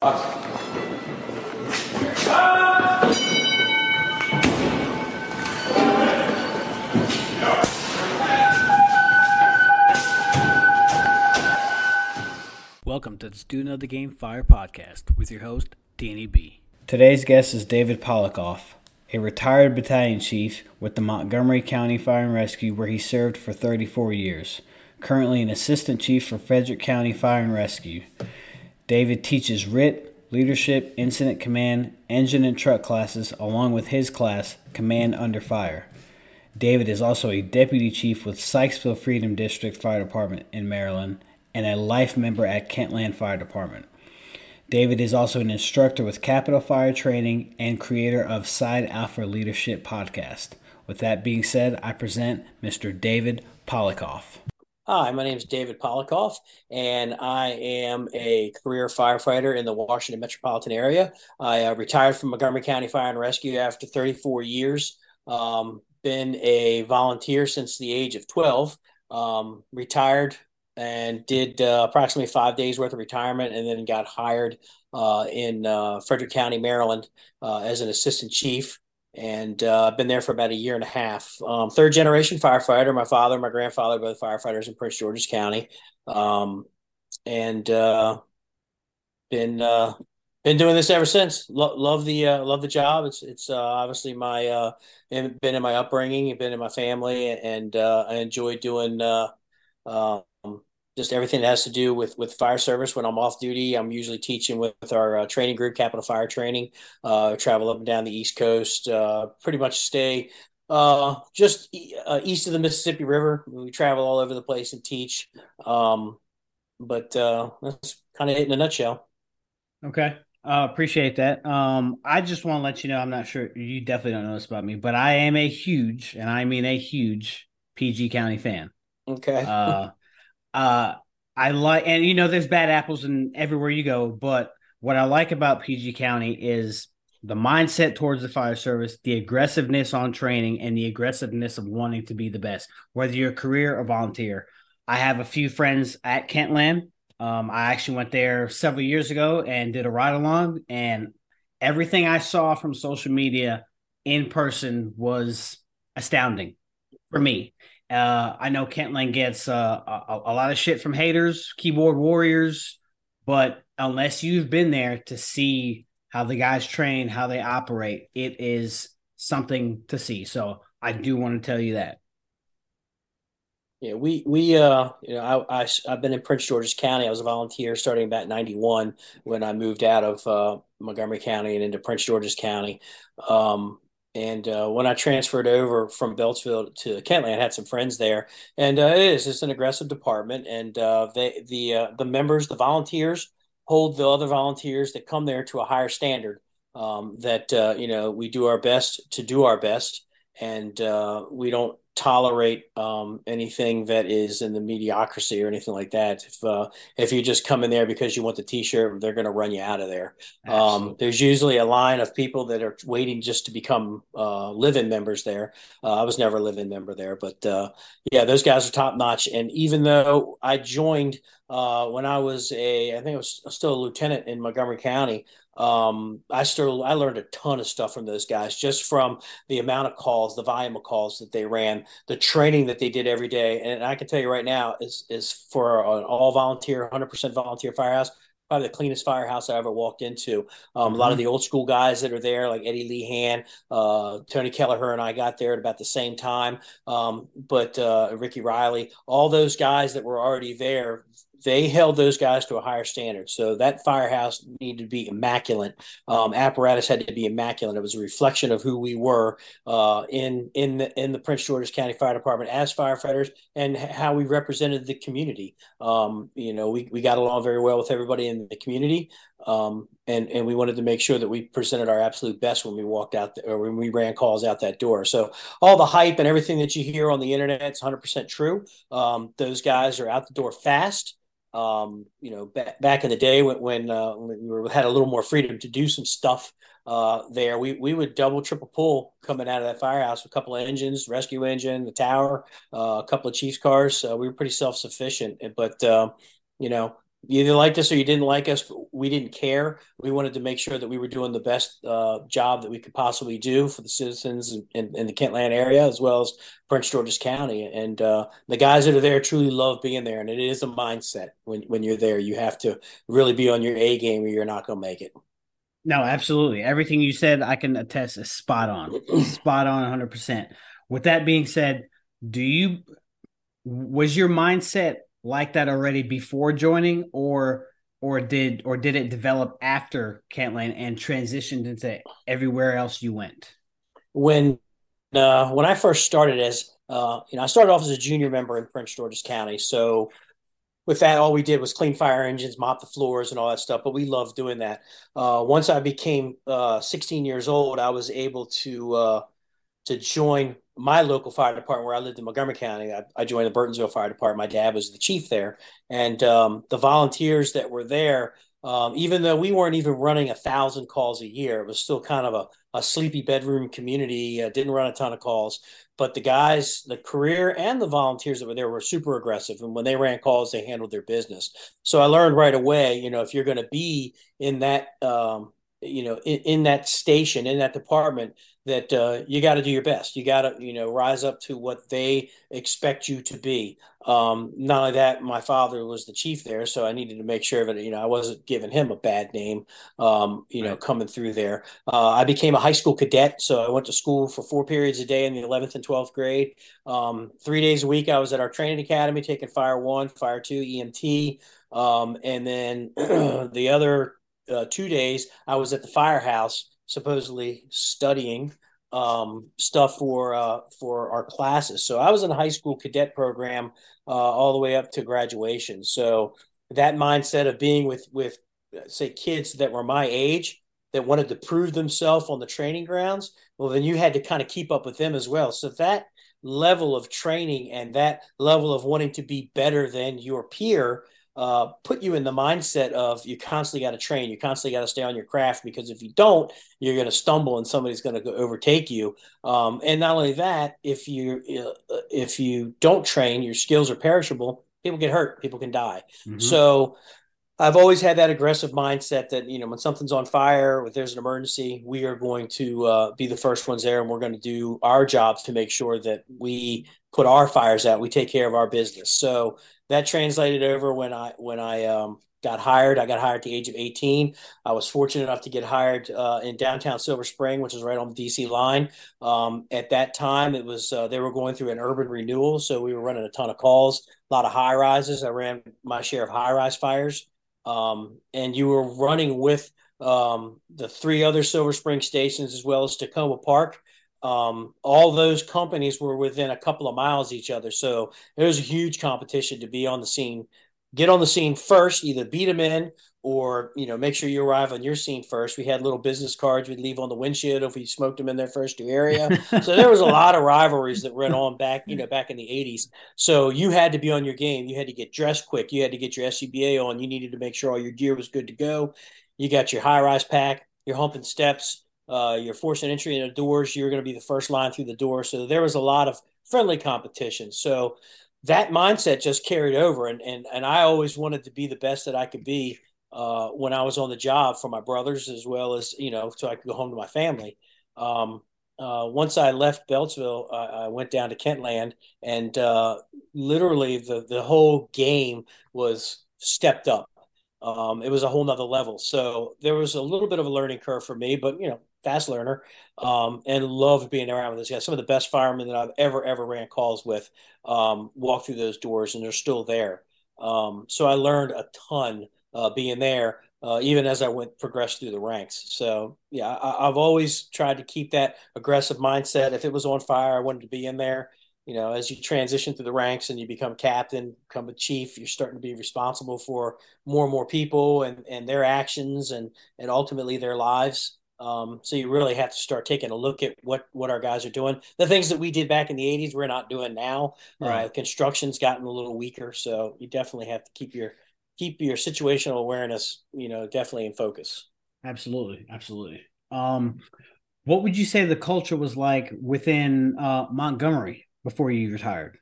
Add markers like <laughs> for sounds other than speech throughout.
Welcome to the Student of the Game Fire podcast with your host, Danny B. Today's guest is David Polikoff, a retired battalion chief with the Montgomery County Fire and Rescue, where he served for 34 years. Currently, an assistant chief for Frederick County Fire and Rescue. David teaches RIT, leadership, incident command, engine and truck classes, along with his class, Command Under Fire. David is also a deputy chief with Sykesville Freedom District Fire Department in Maryland and a life member at Kentland Fire Department. David is also an instructor with Capitol Fire Training and creator of Side Alpha Leadership Podcast. With that being said, I present Mr. David Polikoff. Hi, my name is David Polikoff, and I am a career firefighter in the Washington metropolitan area. I uh, retired from Montgomery County Fire and Rescue after 34 years. Um, been a volunteer since the age of 12. Um, retired and did uh, approximately five days worth of retirement, and then got hired uh, in uh, Frederick County, Maryland, uh, as an assistant chief and uh, I've been there for about a year and a half. Um, third generation firefighter. My father, my grandfather, both firefighters in Prince George's County, um, and uh, been uh, been doing this ever since. Lo- love the uh, love the job. It's it's uh, obviously my uh, been in my upbringing, been in my family, and I enjoy doing just everything that has to do with with fire service. When I'm off duty, I'm usually teaching with, with our uh, training group, Capitol Fire Training. Uh, travel up and down the East Coast. Uh, pretty much stay uh, just uh, east of the Mississippi River. We travel all over the place and teach. Um, but uh, that's kind of it in a nutshell. Okay. Uh, appreciate that. Um, I just want to let you know, I'm not sure you definitely don't know this about me, but I am a huge, and I mean a huge PG County fan. Okay. Uh, I like, and you know, there's bad apples in everywhere you go, but what I like about PG County is the mindset towards the fire service, the aggressiveness on training, and the aggressiveness of wanting to be the best, whether you're a career or volunteer. I have a few friends at Kentland. Um, I actually went there several years ago and did a ride along, and everything I saw from social media in person was astounding for me. Uh, I know Kentland gets uh, a, a lot of shit from haters, keyboard warriors, but unless you've been there to see how the guys train, how they operate, it is something to see. So I do want to tell you that. Yeah, we we uh you know I, I I've been in Prince George's County. I was a volunteer starting about '91 when I moved out of uh, Montgomery County and into Prince George's County. Um, and uh, when I transferred over from Beltsville to Kentland, I had some friends there, and uh, it is it's an aggressive department, and uh, they the uh, the members, the volunteers, hold the other volunteers that come there to a higher standard. Um, that uh, you know we do our best to do our best, and uh, we don't tolerate um, anything that is in the mediocrity or anything like that. If uh, if you just come in there because you want the T-shirt, they're going to run you out of there. Um, there's usually a line of people that are waiting just to become uh, live-in members there. Uh, I was never a live-in member there, but uh, yeah, those guys are top notch. And even though I joined uh, when I was a, I think I was still a lieutenant in Montgomery County um, I still I learned a ton of stuff from those guys just from the amount of calls, the volume of calls that they ran, the training that they did every day. And I can tell you right now, is is for an all volunteer, 100% volunteer firehouse, probably the cleanest firehouse I ever walked into. Um, mm-hmm. A lot of mm-hmm. the old school guys that are there, like Eddie Lehan, uh, Tony Kelleher, and I got there at about the same time. Um, but uh, Ricky Riley, all those guys that were already there, they held those guys to a higher standard. So that firehouse needed to be immaculate. Um, apparatus had to be immaculate. It was a reflection of who we were uh, in in the in the Prince George's County Fire Department as firefighters and how we represented the community. Um, you know, we, we got along very well with everybody in the community. Um, and and we wanted to make sure that we presented our absolute best when we walked out the, or when we ran calls out that door. So all the hype and everything that you hear on the internet is 100% true. Um, those guys are out the door fast um, you know, back, back in the day when, when, uh, when we had a little more freedom to do some stuff uh, there, we, we would double, triple pull coming out of that firehouse, with a couple of engines, rescue engine, the tower, uh, a couple of Chiefs cars. We were pretty self sufficient, but, uh, you know, you either liked us or you didn't like us, but we didn't care. We wanted to make sure that we were doing the best uh, job that we could possibly do for the citizens in, in, in, the Kentland area as well as Prince George's County. And uh, the guys that are there truly love being there. And it is a mindset when, when you're there. You have to really be on your A game or you're not going to make it. No, absolutely. Everything you said, I can attest is spot on. <clears throat> spot on 100%. With that being said, do you, was your mindset like that already before joining or or did or did it develop after Kentland and transitioned into everywhere else you went? When uh, when I first started as uh, you know, I started off as a junior member in Prince George's County. So with that, all we did was clean fire engines, mop the floors, and all that stuff. But we loved doing that. Uh, once I became uh, 16 years old, I was able to uh, to join my local fire department where I lived in Montgomery County. I, I joined the Burtonsville Fire Department. My dad was the chief there, and um, the volunteers that were there. Um, even though we weren't even running a thousand calls a year, it was still kind of a, a sleepy bedroom community. Uh, didn't run a ton of calls, but the guys, the career and the volunteers that were there were super aggressive. And when they ran calls, they handled their business. So I learned right away, you know, if you're going to be in that, um, you know, in, in that station, in that department, that uh, you got to do your best. You got to, you know, rise up to what they expect you to be. Um, not only that, my father was the chief there, so I needed to make sure that you know I wasn't giving him a bad name. Um, you right. know, coming through there, uh, I became a high school cadet, so I went to school for four periods a day in the 11th and 12th grade. Um, three days a week, I was at our training academy taking Fire One, Fire Two, EMT, um, and then <clears throat> the other uh, two days I was at the firehouse supposedly studying um, stuff for uh, for our classes. So I was in a high school cadet program uh, all the way up to graduation. So that mindset of being with with say kids that were my age that wanted to prove themselves on the training grounds, well then you had to kind of keep up with them as well. So that level of training and that level of wanting to be better than your peer uh, put you in the mindset of you constantly got to train, you constantly got to stay on your craft because if you don't, you're going to stumble and somebody's going to overtake you. Um, and not only that, if you uh, if you don't train, your skills are perishable. People get hurt, people can die. Mm-hmm. So I've always had that aggressive mindset that you know when something's on fire, if there's an emergency, we are going to uh, be the first ones there, and we're going to do our jobs to make sure that we put our fires out. We take care of our business. So that translated over when I when I um, got hired. I got hired at the age of 18. I was fortunate enough to get hired uh, in downtown Silver Spring, which is right on the DC line. Um, at that time, it was uh, they were going through an urban renewal, so we were running a ton of calls, a lot of high rises. I ran my share of high rise fires, um, and you were running with um, the three other Silver Spring stations as well as Takoma Park um, all those companies were within a couple of miles of each other. So it was a huge competition to be on the scene, get on the scene first, either beat them in or, you know, make sure you arrive on your scene first. We had little business cards we'd leave on the windshield if we smoked them in their first area. <laughs> so there was a lot of rivalries that went on back, you know, back in the 80s. So you had to be on your game. You had to get dressed quick. You had to get your SCBA on. You needed to make sure all your gear was good to go. You got your high rise pack, your humping steps uh, you're forcing entry into doors, you're going to be the first line through the door. So there was a lot of friendly competition. So that mindset just carried over, and and and I always wanted to be the best that I could be uh, when I was on the job for my brothers as well as you know, so I could go home to my family. Um, uh, once I left Beltsville, I, I went down to Kentland, and uh, literally the the whole game was stepped up. Um, it was a whole nother level. So there was a little bit of a learning curve for me, but you know, fast learner, um, and loved being around with this guy. Some of the best firemen that I've ever ever ran calls with um, walk through those doors, and they're still there. Um, so I learned a ton uh, being there, uh, even as I went progressed through the ranks. So yeah, I, have always tried to keep that aggressive mindset. If it was on fire, I wanted to be in there. You know, as you transition through the ranks and you become captain, become a chief, you're starting to be responsible for more and more people and, and their actions and and ultimately their lives. Um, so you really have to start taking a look at what what our guys are doing. The things that we did back in the '80s, we're not doing now. Right. Uh, construction's gotten a little weaker, so you definitely have to keep your keep your situational awareness, you know, definitely in focus. Absolutely, absolutely. Um, what would you say the culture was like within uh, Montgomery before you retired?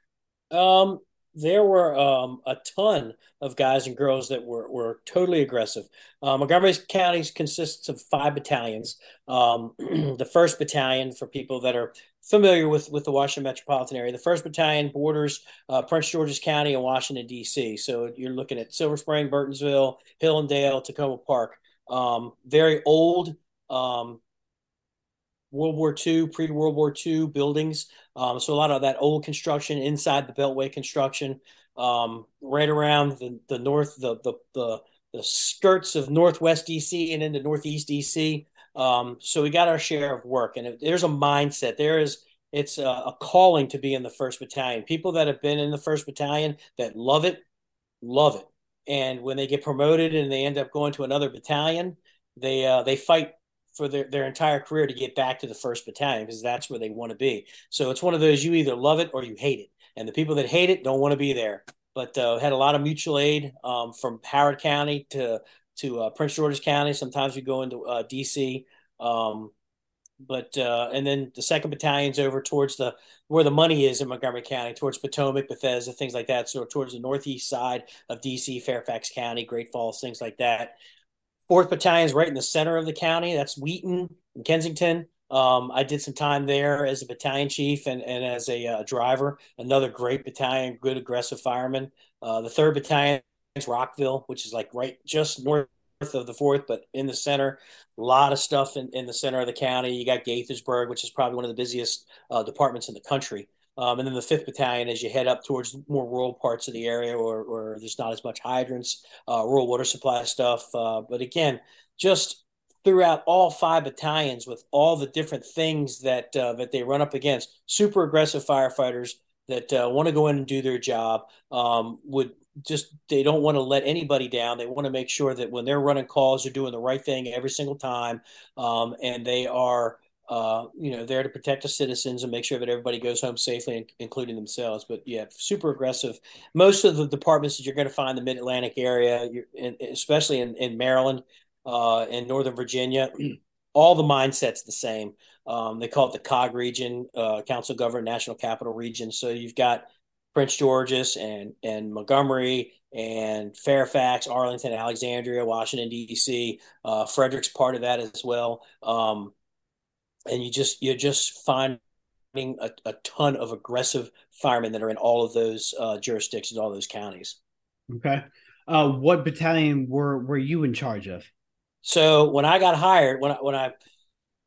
Um, there were um, a ton of guys and girls that were, were totally aggressive. Uh, Montgomery County consists of five battalions. Um, <clears throat> the first battalion, for people that are familiar with, with the Washington metropolitan area, the first battalion borders uh, Prince George's County and Washington, D.C. So you're looking at Silver Spring, Burtonsville, Hillendale, Takoma Park. Um, very old. Um, World War II, pre World War II buildings. Um, so a lot of that old construction inside the Beltway construction, um, right around the, the north, the, the, the, the skirts of Northwest DC and into Northeast DC. Um, so we got our share of work, and there's a mindset. There is it's a, a, calling to be in the first battalion. People that have been in the first battalion that love it, love it. And when they get promoted and they end up going to another battalion, they uh, they fight for their, their entire career to get back to the first battalion because that's where they want to be. So it's one of those you either love it or you hate it. And the people that hate it don't want to be there. But uh, had a lot of mutual aid um, from Howard County to to uh, Prince George's County. Sometimes we go into uh, DC. Um, but uh, and then the second battalion's over towards the where the money is in Montgomery County, towards Potomac, Bethesda, things like that. So towards the northeast side of DC, Fairfax County, Great Falls, things like that. Fourth Battalion is right in the center of the county. That's Wheaton and Kensington. Um, I did some time there as a battalion chief and, and as a uh, driver. Another great battalion, good aggressive fireman. Uh, the third battalion is Rockville, which is like right just north of the fourth, but in the center. A lot of stuff in, in the center of the county. You got Gaithersburg, which is probably one of the busiest uh, departments in the country. Um, and then the fifth battalion, as you head up towards more rural parts of the area, or, or there's not as much hydrants, uh, rural water supply stuff. Uh, but again, just throughout all five battalions, with all the different things that uh, that they run up against, super aggressive firefighters that uh, want to go in and do their job. Um, would just they don't want to let anybody down. They want to make sure that when they're running calls, they're doing the right thing every single time, um, and they are uh, you know, there to protect the citizens and make sure that everybody goes home safely, including themselves. But yeah, super aggressive. Most of the departments that you're going to find in the Mid Atlantic area, especially in, in Maryland uh, and Northern Virginia, <clears throat> all the mindsets the same. Um, they call it the COG region, uh, Council Government National Capital Region. So you've got Prince George's and and Montgomery and Fairfax, Arlington, Alexandria, Washington D.C. Uh, Frederick's part of that as well. Um, and you just you're just finding a, a ton of aggressive firemen that are in all of those uh, jurisdictions, all those counties. Okay. Uh, what battalion were were you in charge of? So when I got hired, when I, when I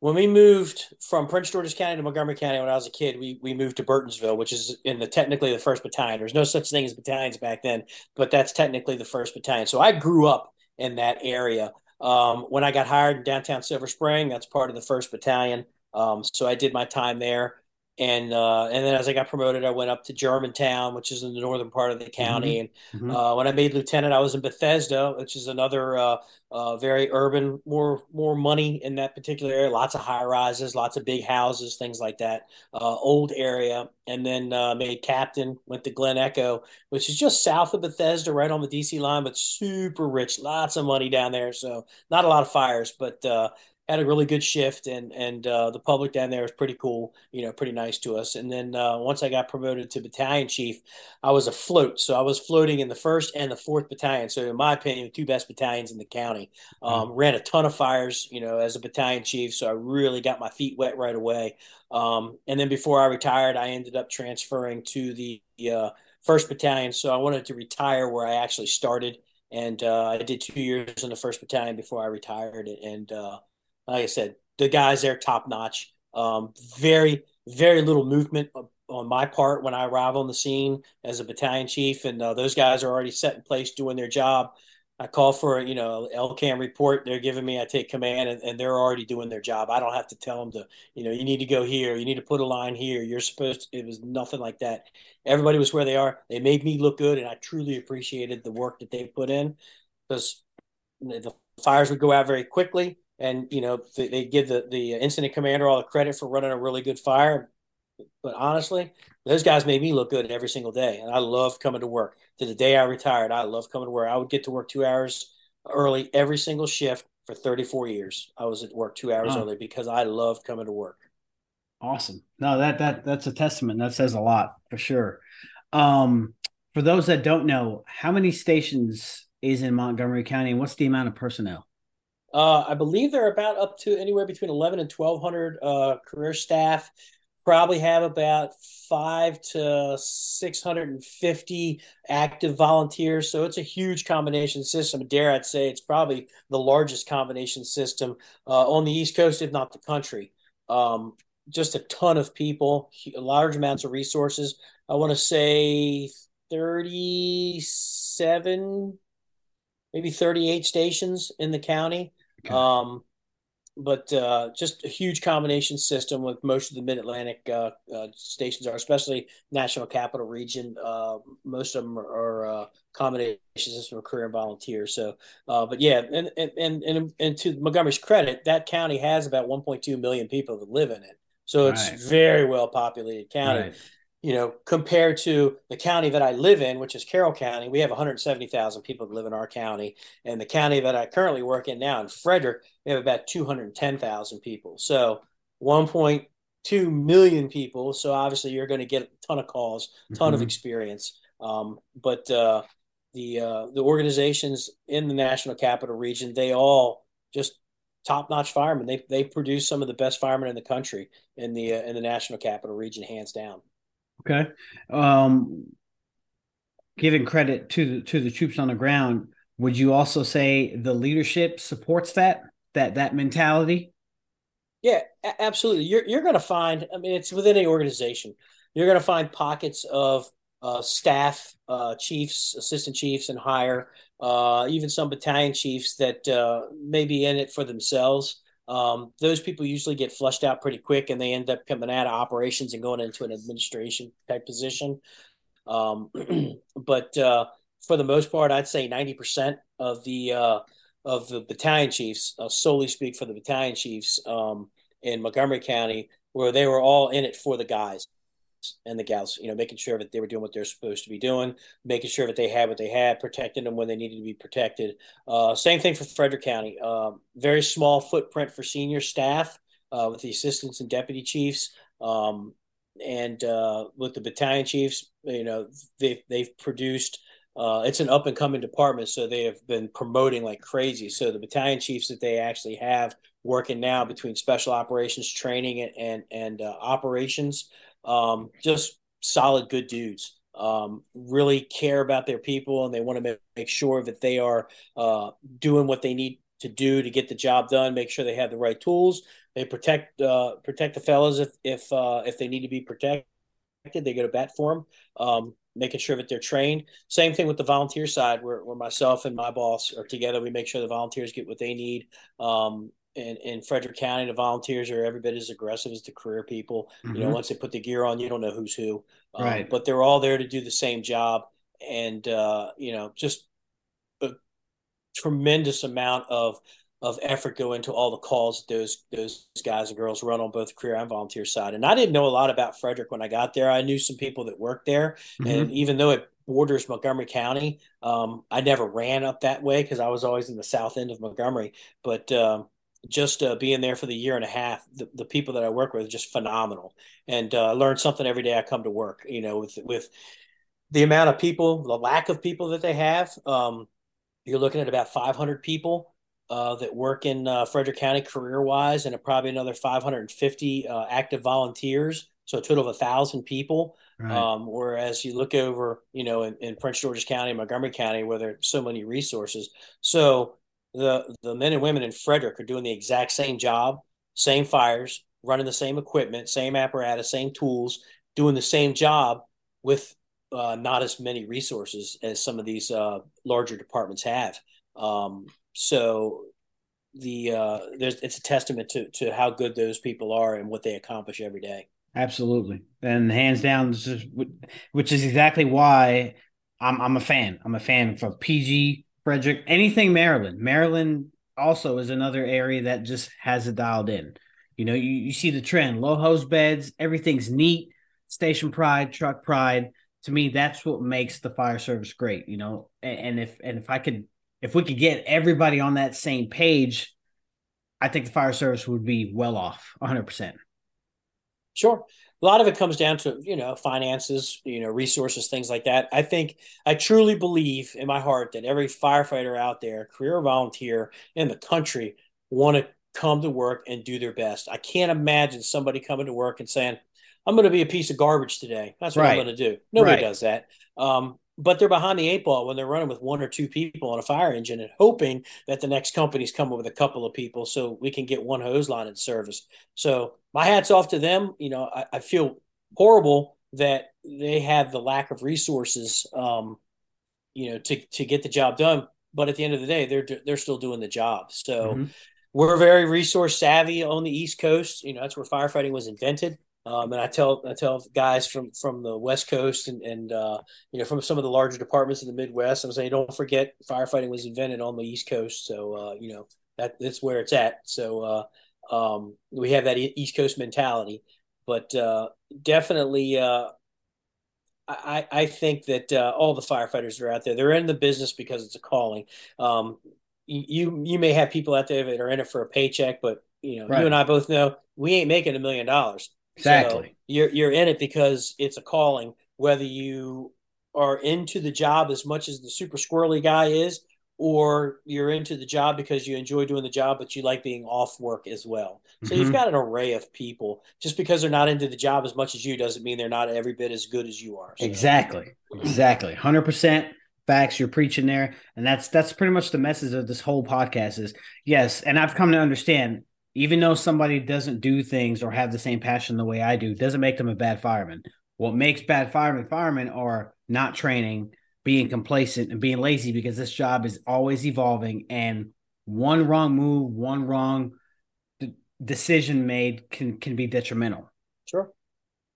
when we moved from Prince George's County to Montgomery County when I was a kid, we we moved to Burtonsville, which is in the technically the first battalion. There's no such thing as battalions back then, but that's technically the first battalion. So I grew up in that area. Um, when I got hired in downtown Silver Spring, that's part of the first battalion. Um, so I did my time there, and uh, and then as I got promoted, I went up to Germantown, which is in the northern part of the county. Mm-hmm. And mm-hmm. uh, when I made lieutenant, I was in Bethesda, which is another uh, uh, very urban, more more money in that particular area. Lots of high rises, lots of big houses, things like that. Uh, old area, and then uh, made captain. Went to Glen Echo, which is just south of Bethesda, right on the DC line, but super rich. Lots of money down there, so not a lot of fires, but had a really good shift, and and uh, the public down there was pretty cool, you know, pretty nice to us. And then uh, once I got promoted to battalion chief, I was afloat, so I was floating in the first and the fourth battalion. So in my opinion, the two best battalions in the county. Um, mm-hmm. Ran a ton of fires, you know, as a battalion chief, so I really got my feet wet right away. Um, and then before I retired, I ended up transferring to the uh, first battalion. So I wanted to retire where I actually started and uh, I did two years in the first battalion before I retired. And uh, like I said, the guys there top notch. Um, very very little movement on my part when I arrive on the scene as a battalion chief, and uh, those guys are already set in place doing their job. I call for you know LCAN report. They're giving me. I take command, and, and, they're already doing their job. I don't have to tell them to. You know, you need to go here. You need to put a line here. You're supposed. To, it was nothing like that. Everybody was where they are. They made me look good, and I truly appreciated the work that they put in because the fires would go out very quickly and you know they, they give the the incident commander all the credit for running a really good fire. But honestly, those guys made me look good every single day, and I love coming to work. To the day I retired, I love coming to work. I would get to work two hours early every single shift for 34 years. I was at work two hours early because I loved coming to work. Awesome. No, that that that's a testament. That says a lot for sure. Um, for those that don't know, how many stations is in Montgomery County, and what's the amount of personnel? Uh, I believe they're about up to anywhere between 11 and 1,200 uh, career staff. Probably have about five to 650 active volunteers. So it's a huge combination system. Dare I'd say it's probably the largest combination system uh, on the East Coast, if not the country. Um, just a ton of people, large amounts of resources. I want to say 37, maybe 38 stations in the county. Okay. Um, but uh, just a huge combination system with most of the Mid Atlantic uh, uh, stations are, especially National Capital Region. Uh, most of them are, are uh, combination system of career and volunteer. So, uh, but yeah, and, and and and to Montgomery's credit, that county has about 1.2 million people that live in it. So it's right. very well populated county. Right you know, compared to the county that I live in, which is Carroll County, we have 170,000 people that live in our county. And the county that I currently work in now, in Frederick, we have about 210,000 people. So 1.2 million people. So obviously, you're going to get a ton of calls, a ton mm-hmm. of experience. Um, but uh, the uh, the organizations in the National Capital Region, they all just top notch firemen. They they produce some of the best firemen in the country in the uh, in the National Capital Region, hands down. Okay. Um, giving credit to the to the troops on the ground, would you also say the leadership supports that that that mentality? Yeah, absolutely. You're you're going to find. I mean, it's within any organization. You're going to find pockets of uh, staff, uh, chiefs, assistant chiefs, and higher, uh, even some battalion chiefs that uh, may be in it for themselves. Um, those people usually get flushed out pretty quick and they end up coming out of operations and going into an administration type position. Um, <clears throat> but uh, for the most part, I'd say 90% of the uh, of the battalion chiefs, uh, solely speak for the battalion chiefs um, in Montgomery County, where they were all in it for the guys and the gals, you know, making sure that they were doing what they're supposed to be doing, making sure that they had what they had, protecting them when they needed to be protected. Uh, same thing for Frederick County. Uh, very small footprint for senior staff uh, with the assistants and deputy chiefs. Um, and uh, with the battalion chiefs, you know, they, they've produced. Uh, it's an up and coming department, so they have been promoting like crazy. So the battalion chiefs that they actually have working now between special operations training and and, and uh, operations um, just solid, good dudes. Um, really care about their people and they want to make, make sure that they are uh, doing what they need to do to get the job done. Make sure they have the right tools. They protect uh, protect the fellas if if uh, if they need to be protected. They go to bat for them. Um, making sure that they're trained. Same thing with the volunteer side, where, where myself and my boss are together. We make sure the volunteers get what they need. Um, in, in Frederick County, the volunteers are every bit as aggressive as the career people. Mm-hmm. You know, mm-hmm. once they put the gear on, you don't know who's who. Um, right. But they're all there to do the same job, and uh, you know, just a tremendous amount of of effort go into all the calls those those guys and girls run on both career and volunteer side. And I didn't know a lot about Frederick when I got there. I knew some people that worked there, mm-hmm. and even though it borders Montgomery County, um, I never ran up that way because I was always in the south end of Montgomery. But um, just uh, being there for the year and a half, the, the people that I work with are just phenomenal, and uh, I learn something every day I come to work. You know, with with the amount of people, the lack of people that they have, um, you're looking at about 500 people uh, that work in uh, Frederick County career wise, and probably another 550 uh, active volunteers. So a total of a thousand people. Right. Um, whereas you look over, you know, in, in Prince George's County, Montgomery County, where there are so many resources. So the the men and women in Frederick are doing the exact same job, same fires, running the same equipment, same apparatus, same tools, doing the same job with uh, not as many resources as some of these uh, larger departments have. Um, so the uh, there's it's a testament to to how good those people are and what they accomplish every day. Absolutely, and hands down, which is exactly why I'm I'm a fan. I'm a fan for PG Frederick, anything Maryland. Maryland also is another area that just has it dialed in. You know, you, you see the trend low hose beds, everything's neat, station pride, truck pride. To me, that's what makes the fire service great, you know. And, and if and if I could if we could get everybody on that same page, I think the fire service would be well off 100%. Sure. A lot of it comes down to you know finances, you know resources, things like that. I think I truly believe in my heart that every firefighter out there, career volunteer in the country, want to come to work and do their best. I can't imagine somebody coming to work and saying, "I'm going to be a piece of garbage today." That's what right. I'm going to do. Nobody right. does that. Um, but they're behind the eight ball when they're running with one or two people on a fire engine and hoping that the next company's coming with a couple of people so we can get one hose line in service. So my hat's off to them. You know, I, I feel horrible that they have the lack of resources, um, you know, to to get the job done. But at the end of the day, they're they're still doing the job. So mm-hmm. we're very resource savvy on the East Coast. You know, that's where firefighting was invented. Um, and I tell I tell guys from from the West Coast and and uh, you know from some of the larger departments in the Midwest, I'm saying don't forget firefighting was invented on the East Coast, so uh, you know that that's where it's at. So uh, um, we have that East Coast mentality, but uh, definitely. Uh, I, I think that uh, all the firefighters are out there. They're in the business because it's a calling. Um, you you may have people out there that are in it for a paycheck, but you know right. you and I both know we ain't making a million dollars. Exactly. So you're you're in it because it's a calling. Whether you are into the job as much as the super squirrely guy is, or you're into the job because you enjoy doing the job, but you like being off work as well. So mm-hmm. you've got an array of people. Just because they're not into the job as much as you doesn't mean they're not every bit as good as you are. So. Exactly. Exactly. 100% facts you're preaching there. And that's that's pretty much the message of this whole podcast is yes, and I've come to understand even though somebody doesn't do things or have the same passion the way I do, doesn't make them a bad fireman. What makes bad firemen firemen are not training, being complacent and being lazy because this job is always evolving and one wrong move, one wrong d- decision made can can be detrimental. Sure.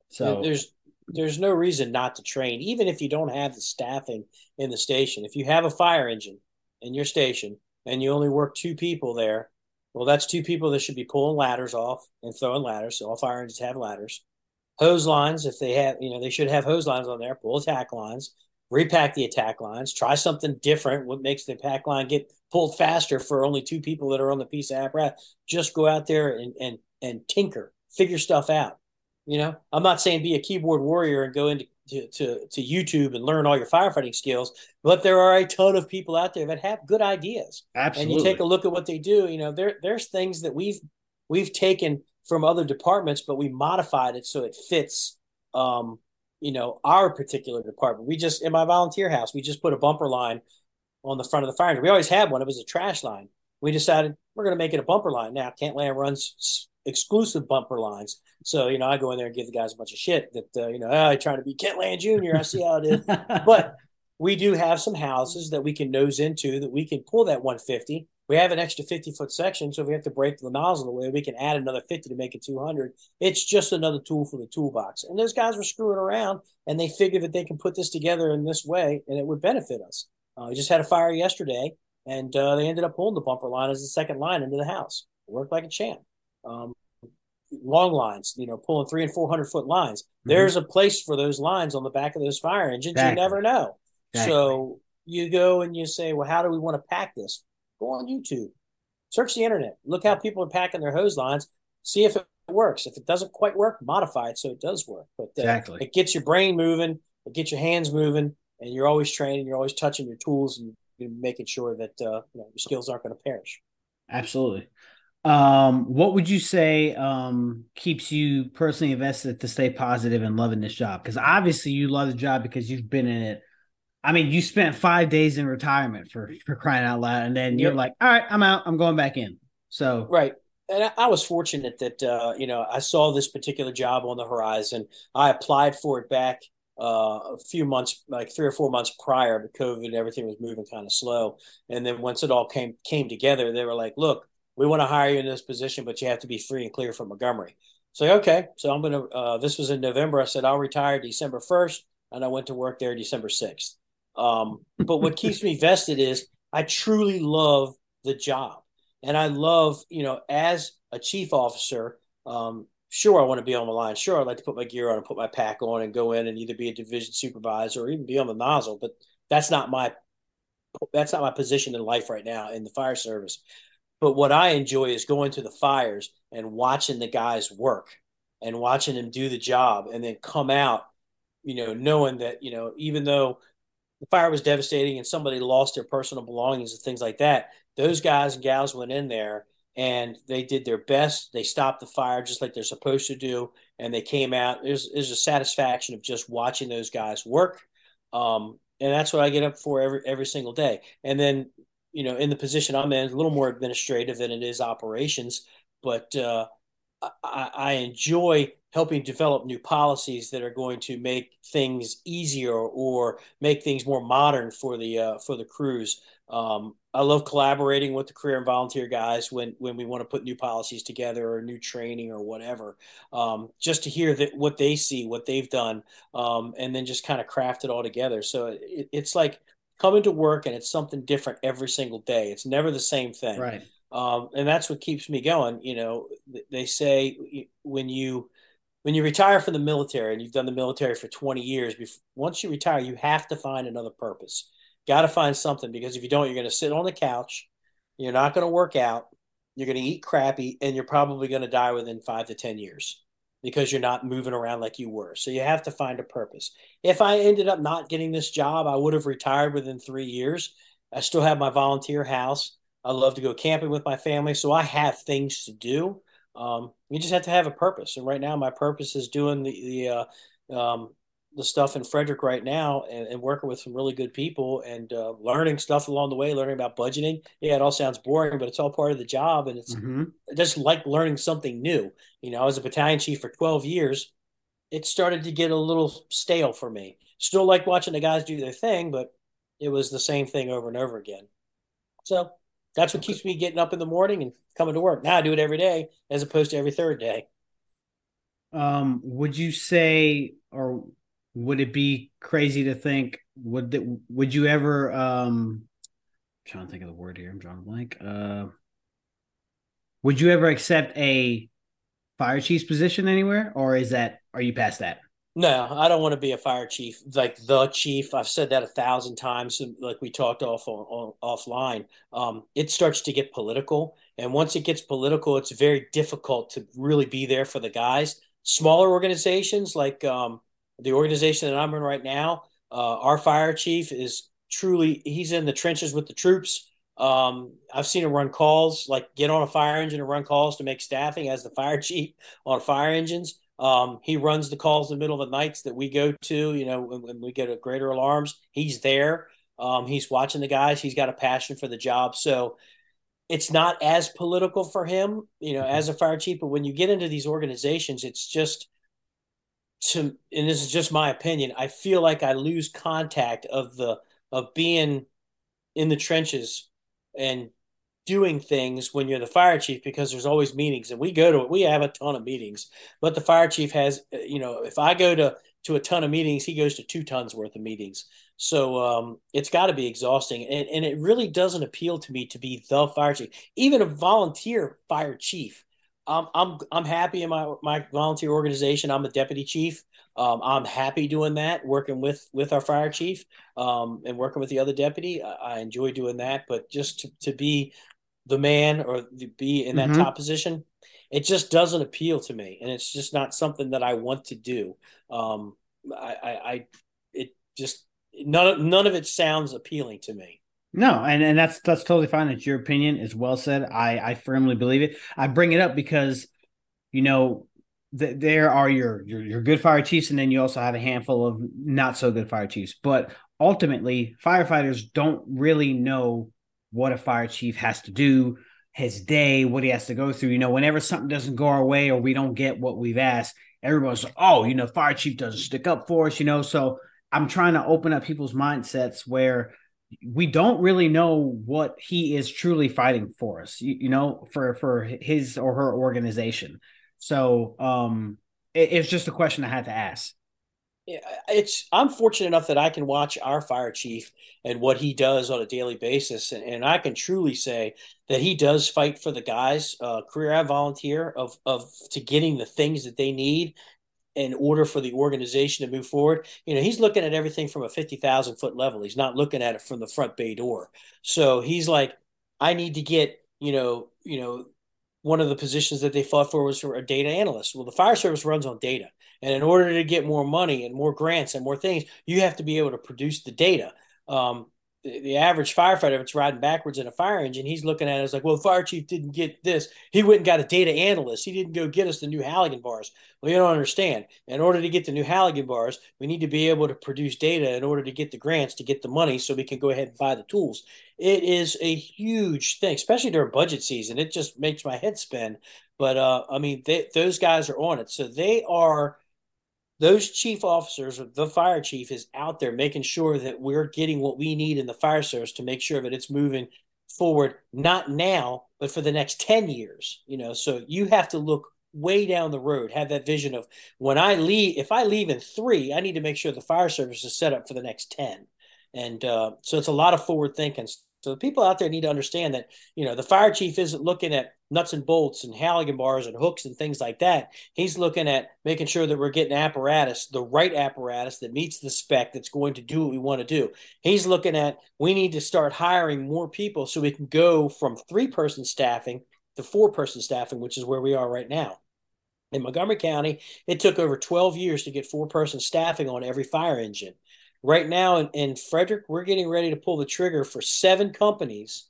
So there's there's no reason not to train, even if you don't have the staffing in the station. If you have a fire engine in your station and you only work two people there, well, that's two people that should be pulling ladders off and throwing ladders. So all fire engines have ladders. Hose lines, if they have, you know, they should have hose lines on there. Pull attack lines repack the attack lines, try something different. What makes the attack line get pulled faster for only two people that are on the piece of apparatus? Just go out there and and and tinker, figure stuff out. You know, I'm not saying be a keyboard warrior and go into to, to, to YouTube and learn all your firefighting skills, but there are a ton of people out there that have good ideas. Absolutely. And you take a look at what they do. You know, there there's things that we've we've taken from other departments, but we modified it so it fits um, you know our particular department. We just in my volunteer house, we just put a bumper line on the front of the fire. We always had one; it was a trash line. We decided we're going to make it a bumper line. Now, Kentland runs exclusive bumper lines, so you know I go in there and give the guys a bunch of shit that uh, you know oh, I trying to be Kentland Junior. I see how it is, <laughs> but we do have some houses that we can nose into that we can pull that 150 we have an extra 50 foot section. So if we have to break the nozzle away, we can add another 50 to make it 200. It's just another tool for the toolbox. And those guys were screwing around and they figured that they can put this together in this way and it would benefit us. Uh, we just had a fire yesterday and uh, they ended up pulling the bumper line as the second line into the house. It worked like a champ. Um, long lines, you know, pulling three and 400 foot lines. Mm-hmm. There's a place for those lines on the back of those fire engines. Exactly. You never know. Exactly. So you go and you say, well, how do we want to pack this? Go on YouTube, search the internet, look how people are packing their hose lines, see if it works. If it doesn't quite work, modify it so it does work. But uh, exactly, it gets your brain moving, it gets your hands moving, and you're always training. You're always touching your tools and making sure that uh, you know, your skills aren't going to perish. Absolutely. Um, what would you say um, keeps you personally invested to stay positive and loving this job? Because obviously you love the job because you've been in it I mean, you spent five days in retirement for for crying out loud, and then you're yep. like, "All right, I'm out. I'm going back in." So right, and I, I was fortunate that uh, you know I saw this particular job on the horizon. I applied for it back uh, a few months, like three or four months prior but COVID. Everything was moving kind of slow, and then once it all came came together, they were like, "Look, we want to hire you in this position, but you have to be free and clear from Montgomery." So okay, so I'm gonna. Uh, this was in November. I said I'll retire December first, and I went to work there December sixth. Um, but what keeps me vested is I truly love the job. And I love, you know, as a chief officer, um, sure, I want to be on the line. Sure, I'd like to put my gear on and put my pack on and go in and either be a division supervisor or even be on the nozzle. But that's not my that's not my position in life right now in the fire service. But what I enjoy is going to the fires and watching the guys work and watching them do the job and then come out, you know, knowing that, you know, even though the fire was devastating and somebody lost their personal belongings and things like that, those guys and gals went in there and they did their best. They stopped the fire just like they're supposed to do, and they came out. There's there's a satisfaction of just watching those guys work, um, and that's what I get up for every every single day. And then, you know, in the position I'm in, a little more administrative than it is operations, but uh, I, enjoy helping develop new policies that are going to make things easier or make things more modern for the uh, for the crews. Um, I love collaborating with the career and volunteer guys when when we want to put new policies together or new training or whatever. Um, just to hear that what they see, what they've done, um, and then just kind of craft it all together. So it, it's like coming to work and it's something different every single day. It's never the same thing. Right. Um, and that's what keeps me going. You know, they say when you when you retire from the military and you've done the military for 20 years, before, once you retire, you have to find another purpose. Got to find something because if you don't, you're going to sit on the couch. You're not going to work out. You're going to eat crappy, and you're probably going to die within five to 10 years because you're not moving around like you were. So you have to find a purpose. If I ended up not getting this job, I would have retired within three years. I still have my volunteer house. I love to go camping with my family. So I have things to do. Um, you just have to have a purpose. And right now, my purpose is doing the, the, uh, um, the stuff in Frederick right now and, and, working with some really good people and uh, learning stuff along the way, learning about budgeting. Yeah, it all sounds boring, but it's all part of the job. And it's mm-hmm. just like learning something new. You know, I was a battalion chief for 12 years. It started to get a little stale for me. Still like watching the guys do their thing, but it was the same thing over and over again. So that's what keeps me getting up in the morning and coming to work. Now I do it every day as opposed to every third day. Um, would you say, or would it be crazy to think? Would that, would you ever? Um, I'm trying to think of the word here. I'm drawing a blank. Uh, would you ever accept a fire chief's position anywhere, or is that are you past that? No, I don't want to be a fire chief like the chief. I've said that a thousand times, like we talked off on, offline. Um, it starts to get political, and once it gets political, it's very difficult to really be there for the guys. Smaller organizations like um, the organization that I'm in right now, uh, our fire chief is truly he's in the trenches with the troops. Um, I've seen him run calls, like get on a fire engine and run calls to make staffing as the fire <laughs> chief on fire engines. Um, he runs the calls in the middle of the nights that we go to, you know, when, when we get a greater alarms, he's there. Um, he's watching the guys. He's got a passion for the job. So it's not as political for him, you know, as a fire chief. But when you get into these organizations, it's just to, and this is just my opinion. I feel like I lose contact of the of being in the trenches and doing things when you're the fire chief because there's always meetings and we go to we have a ton of meetings. But the fire chief has you know if i go to to a ton of meetings he goes to two tons worth of meetings. So um, it's got to be exhausting and, and it really doesn't appeal to me to be the fire chief even a volunteer fire chief. I'm i'm, I'm happy in my my volunteer organization. I'm a deputy chief. Um, I'm happy doing that, working with with our fire chief um, and working with the other deputy. I, I enjoy doing that, but just to, to be the man or the, be in that mm-hmm. top position, it just doesn't appeal to me, and it's just not something that I want to do. Um, I, I, I, it just none none of it sounds appealing to me. No, and, and that's that's totally fine. It's your opinion. It's well said. I I firmly believe it. I bring it up because, you know, th- there are your, your your good fire chiefs, and then you also have a handful of not so good fire chiefs. But ultimately, firefighters don't really know what a fire chief has to do, his day, what he has to go through. You know, whenever something doesn't go our way or we don't get what we've asked, everyone's like, oh, you know, fire chief doesn't stick up for us, you know. So I'm trying to open up people's mindsets where we don't really know what he is truly fighting for us, you, you know, for for his or her organization. So um it, it's just a question I had to ask it's I'm fortunate enough that I can watch our fire chief and what he does on a daily basis, and, and I can truly say that he does fight for the guys, uh, career and volunteer, of of to getting the things that they need in order for the organization to move forward. You know, he's looking at everything from a fifty thousand foot level. He's not looking at it from the front bay door. So he's like, I need to get you know, you know, one of the positions that they fought for was for a data analyst. Well, the fire service runs on data. And in order to get more money and more grants and more things, you have to be able to produce the data. Um, the, average firefighter that's riding backwards in a fire engine, he's looking at it as like, well, the fire chief didn't get this. He went and got a data analyst. He didn't go get us the new Halligan bars. Well, you don't understand. In order to get the new Halligan bars, we need to be able to produce data in order to get the grants, to get the money so we can go ahead and buy the tools. It is a huge thing, especially during budget season. It just makes my head spin. But uh, I mean, they, those guys are on it. So they are those chief officers, the fire chief, is out there making sure that we're getting what we need in the fire service to make sure that it's moving forward, not now, but for the next 10 years. You know, so you have to look way down the road, have that vision of when I leave, if I leave in three, I need to make sure the fire service is set up for the next 10. And uh, so it's a lot of forward thinking. So the people out there need to understand that, you know, the fire chief isn't looking at nuts and bolts and Halligan bars and hooks and things like that. He's looking at making sure that we're getting apparatus, the right apparatus that meets the spec that's going to do what we want to do. He's looking at we need to start hiring more people so we can go from three person staffing to four person staffing, which is where we are right now. In Montgomery County, it took over 12 years to get four person staffing on every fire engine. Right now in, in Frederick, we're getting ready to pull the trigger for seven companies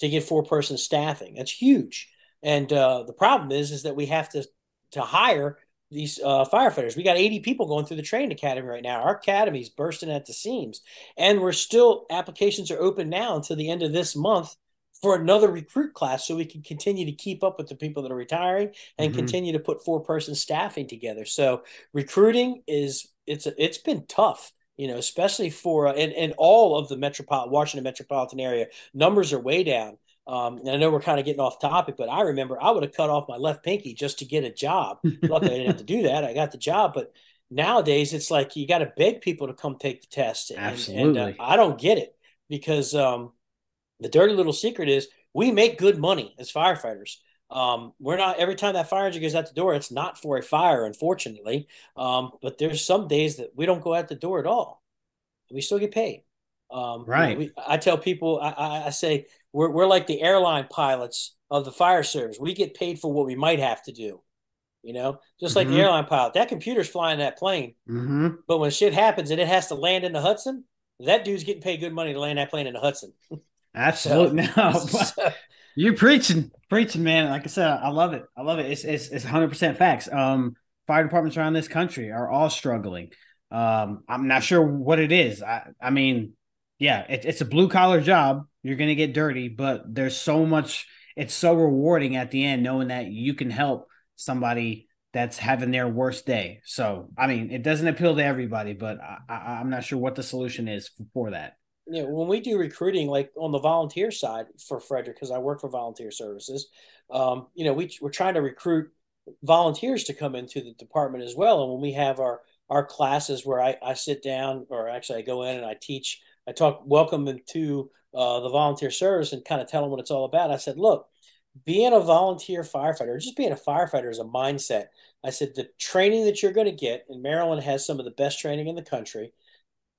to get four person staffing. That's huge. And uh, the problem is, is that we have to to hire these uh, firefighters. We got 80 people going through the training academy right now. Our academy's bursting at the seams, and we're still applications are open now until the end of this month for another recruit class, so we can continue to keep up with the people that are retiring and mm-hmm. continue to put four person staffing together. So recruiting is it's it's been tough you know, especially for uh, and, and all of the metropolitan Washington metropolitan area numbers are way down. Um, and I know we're kind of getting off topic, but I remember I would have cut off my left pinky just to get a job. Luckily, I didn't have to do that. I got the job, but nowadays it's like you got to beg people to come take the test. And, Absolutely, and, uh, I don't get it because um, the dirty little secret is we make good money as firefighters. Um, we're not every time that fire engine goes out the door, it's not for a fire, unfortunately. Um, but there's some days that we don't go out the door at all. We still get paid. Um, right. You know, we, I tell people, I, I, I, say we're we're like the airline pilots of the fire service. We get paid for what we might have to do. You know, just mm-hmm. like the mm-hmm. airline pilot, that computer's flying that plane. Mm-hmm. But when shit happens and it has to land in the Hudson, that dude's getting paid good money to land that plane in the Hudson. <laughs> Absolutely. so, no. <laughs> <laughs> You're preaching, preaching, man. Like I said, I love it. I love it. It's it's it's 100 percent facts. Um, fire departments around this country are all struggling. Um, I'm not sure what it is. I I mean, yeah, it, it's a blue collar job. You're gonna get dirty, but there's so much. It's so rewarding at the end knowing that you can help somebody that's having their worst day. So, I mean, it doesn't appeal to everybody, but I, I'm not sure what the solution is for that know, when we do recruiting, like on the volunteer side for Frederick, because I work for volunteer services, um, you know, we, we're trying to recruit volunteers to come into the department as well. And when we have our, our classes where I, I sit down, or actually I go in and I teach, I talk, welcome them to uh, the volunteer service and kind of tell them what it's all about. I said, look, being a volunteer firefighter, just being a firefighter is a mindset. I said, the training that you're going to get, and Maryland has some of the best training in the country,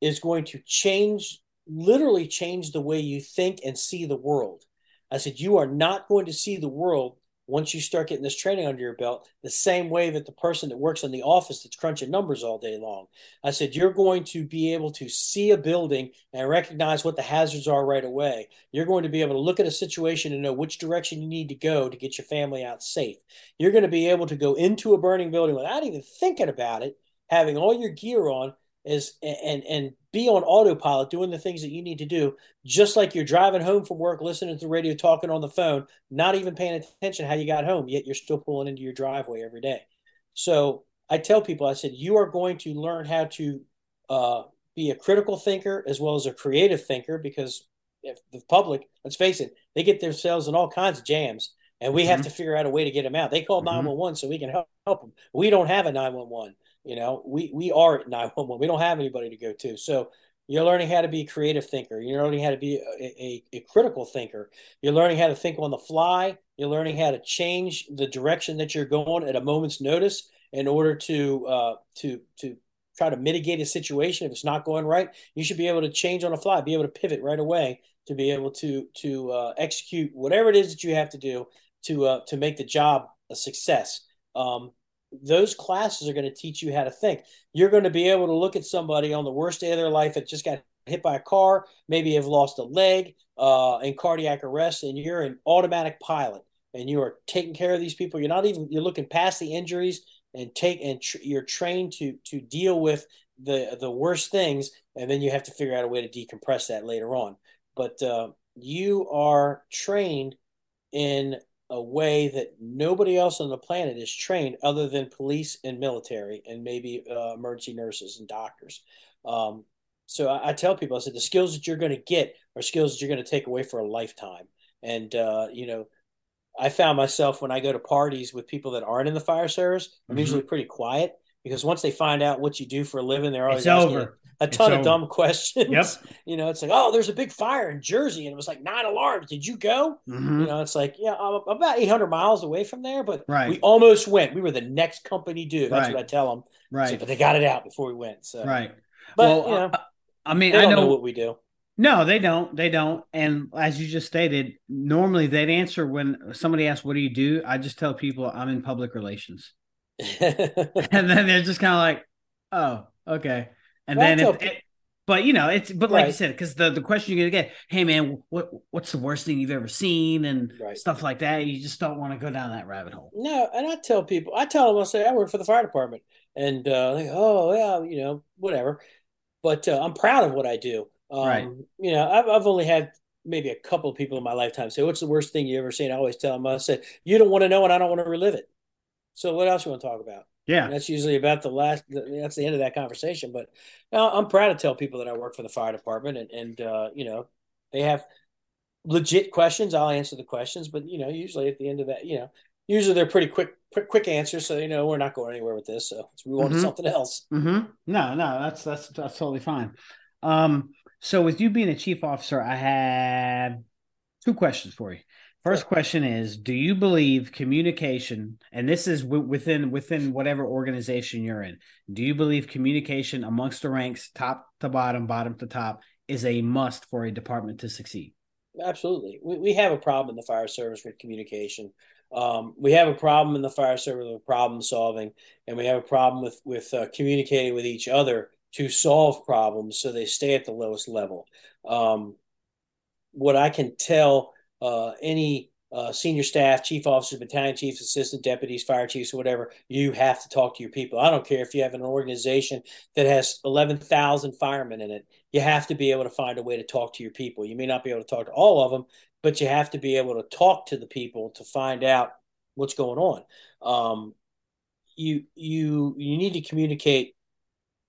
is going to change literally change the way you think and see the world. I said, You are not going to see the world once you start getting this training under your belt the same way that the person that works in the office that's crunching numbers all day long. I said, You're going to be able to see a building and recognize what the hazards are right away. You're going to be able to look at a situation and know which direction you need to go to get your family out safe. You're going to be able to go into a burning building without even thinking about it, having all your gear on is and and be on autopilot doing the things that you need to do just like you're driving home from work listening to the radio talking on the phone not even paying attention how you got home yet you're still pulling into your driveway every day so i tell people i said you are going to learn how to uh, be a critical thinker as well as a creative thinker because if the public let's face it they get themselves in all kinds of jams and we mm-hmm. have to figure out a way to get them out they call mm-hmm. 911 so we can help, help them we don't have a 911 you know, we we are at <laughs> 911. We don't have anybody to go to. So you're learning how to be a creative thinker. You're learning how to be a, a, a, critical thinker. You're learning how to think on the fly. You're learning how to change the direction that you're going at a moment's notice in order to uh, to to try to mitigate a situation. If it's not going right, you should be able to change on the fly, be able to pivot right away to be able to to uh, execute whatever it is that you have to do to uh, to make the job a success. Um, those classes are going to teach you how to think. You're going to be able to look at somebody on the worst day of their life that just got hit by a car, maybe have lost a leg, uh, in cardiac arrest, and you're an automatic pilot, and you are taking care of these people. You're not even you're looking past the injuries and take and tr- you're trained to to deal with the the worst things, and then you have to figure out a way to decompress that later on. But uh, you are trained in a way that nobody else on the planet is trained other than police and military and maybe uh, emergency nurses and doctors. Um, so I, I, tell people, I said, the skills that you're going to get are skills that you're going to take away for a lifetime. And, uh, you know, I found myself when I go to parties with people that aren't in the fire service, I'm mm-hmm. usually pretty quiet because once they find out what you do for a living, they're always it's asking over. a ton it's of over. dumb questions. Yep. <laughs> You know, it's like, oh, there's a big fire in Jersey, and it was like nine alarms. Did you go? Mm-hmm. You know, it's like, yeah, I'm about 800 miles away from there, but right. we almost went. We were the next company due. That's right. what I tell them. Right. So, but they got it out before we went. So right. But well, you know, I mean, I know, know what we do. No, they don't. They don't. And as you just stated, normally they'd answer when somebody asks, "What do you do?" I just tell people I'm in public relations, and then they're just kind of like, "Oh, okay." And then, if, it, but you know, it's but like right. you said, because the the question you're gonna get, "Hey, man, what what's the worst thing you've ever seen?" and right. stuff like that. You just don't want to go down that rabbit hole. No, and I tell people, I tell them, I say, I work for the fire department, and uh, go, "Oh, yeah, you know, whatever." But uh, I'm proud of what I do. Um, right. You know, I've, I've only had maybe a couple of people in my lifetime say, "What's the worst thing you ever seen?" I always tell them, I said, "You don't want to know, and I don't want to relive it." So, what else you want to talk about? Yeah, and that's usually about the last. That's the end of that conversation. But know, I'm proud to tell people that I work for the fire department, and and uh, you know, they have legit questions. I'll answer the questions, but you know, usually at the end of that, you know, usually they're pretty quick quick, quick answers. So you know, we're not going anywhere with this. So we want mm-hmm. something else. Mm-hmm. No, no, that's that's that's totally fine. Um, so, with you being a chief officer, I have two questions for you. First sure. question is: Do you believe communication, and this is w- within within whatever organization you're in, do you believe communication amongst the ranks, top to bottom, bottom to top, is a must for a department to succeed? Absolutely. We, we have a problem in the fire service with communication. Um, we have a problem in the fire service with problem solving, and we have a problem with with uh, communicating with each other to solve problems so they stay at the lowest level. Um, what I can tell uh, any uh, senior staff, chief officers, battalion chiefs, assistant deputies, fire chiefs, whatever, you have to talk to your people. I don't care if you have an organization that has 11,000 firemen in it, you have to be able to find a way to talk to your people. You may not be able to talk to all of them, but you have to be able to talk to the people to find out what's going on. Um, you you you need to communicate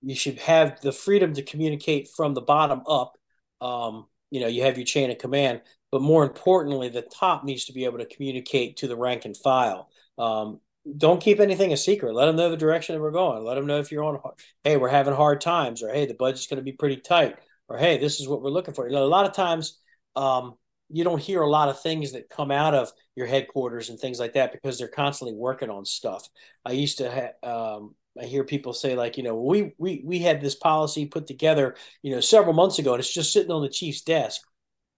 you should have the freedom to communicate from the bottom up. Um, you know, you have your chain of command, but more importantly, the top needs to be able to communicate to the rank and file. Um, don't keep anything a secret. Let them know the direction that we're going. Let them know if you're on, hey, we're having hard times, or hey, the budget's going to be pretty tight, or hey, this is what we're looking for. You know, a lot of times, um, you don't hear a lot of things that come out of your headquarters and things like that because they're constantly working on stuff. I used to have. um, I hear people say like, you know, we we we had this policy put together, you know, several months ago, and it's just sitting on the chief's desk.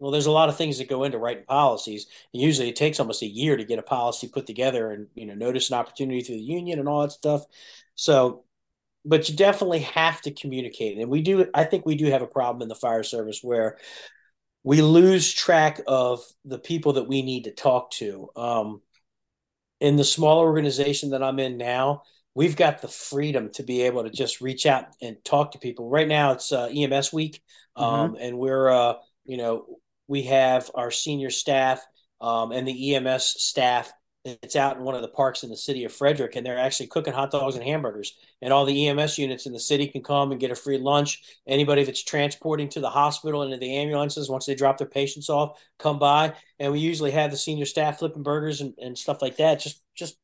Well, there's a lot of things that go into writing policies. And usually, it takes almost a year to get a policy put together, and you know, notice an opportunity through the union and all that stuff. So, but you definitely have to communicate, and we do. I think we do have a problem in the fire service where we lose track of the people that we need to talk to. Um, in the small organization that I'm in now, we've got the freedom to be able to just reach out and talk to people. Right now, it's uh, EMS week, mm-hmm. um, mm-hmm. and we're uh, you know we have our senior staff um, and the EMS staff. It's out in one of the parks in the city of Frederick, and they're actually cooking hot dogs and hamburgers. And all the EMS units in the city can come and get a free lunch. Anybody that's transporting to the hospital and to the ambulances, once they drop their patients off, come by. And we usually have the senior staff flipping burgers and, and stuff like that. Just just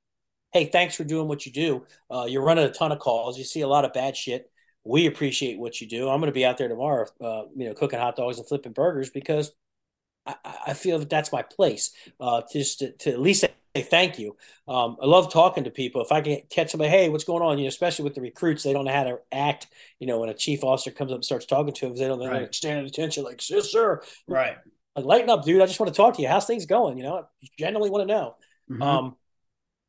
hey, thanks for doing what you do. Uh, you're running a ton of calls. You see a lot of bad shit. We appreciate what you do. I'm going to be out there tomorrow, uh, you know, cooking hot dogs and flipping burgers because I, I feel that that's my place. Uh, just to, to, at least say thank you. Um, I love talking to people. If I can catch somebody, hey, what's going on? You know, especially with the recruits, they don't know how to act. You know, when a chief officer comes up and starts talking to them, they don't right. stand attention. Like, yes, sir. Right. Like, lighten up, dude. I just want to talk to you. How's things going? You know, I genuinely want to know. Mm-hmm. Um,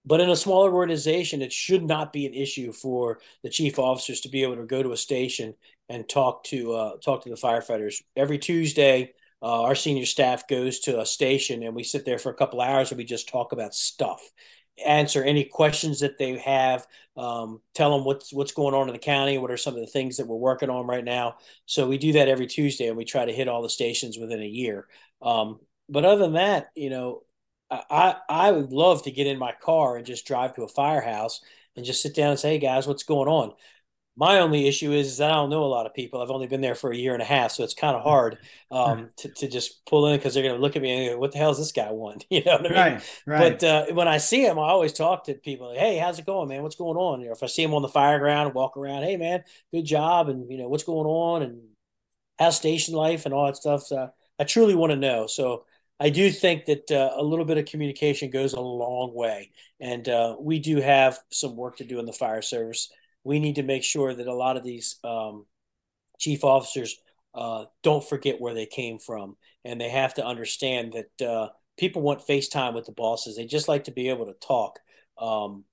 but in a smaller organization, it should not be an issue for the chief officers to be able to go to a station and talk to uh, talk to the firefighters every Tuesday. Uh, our senior staff goes to a station and we sit there for a couple hours and we just talk about stuff. Answer any questions that they have um, tell them what's what's going on in the county what are some of the things that we're working on right now. So we do that every tuesday and we try to hit all the stations within a year. Um, but other than that you know I, I would love to get in my car and just drive to a firehouse and just sit down and say, hey guys, what's going on? My only issue is that I don't know a lot of people. I've only been there for a year and a half, so it's kind of hard um, <laughs> to, to just pull in because they're going to look at me and go, "What the hell is this guy want?" <laughs> You know what I mean? Right, right. But uh, when I see him, I always talk to people. Like, hey, how's it going, man? What's going on? You know, if I see him on the fire ground, walk around. Hey, man, good job, and you know what's going on, and how's station life and all that stuff. So I truly want to know. So I do think that uh, a little bit of communication goes a long way, and uh, we do have some work to do in the fire service. We need to make sure that a lot of these um, chief officers uh, don't forget where they came from, and they have to understand that uh, people want FaceTime with the bosses. They just like to be able to talk. Um,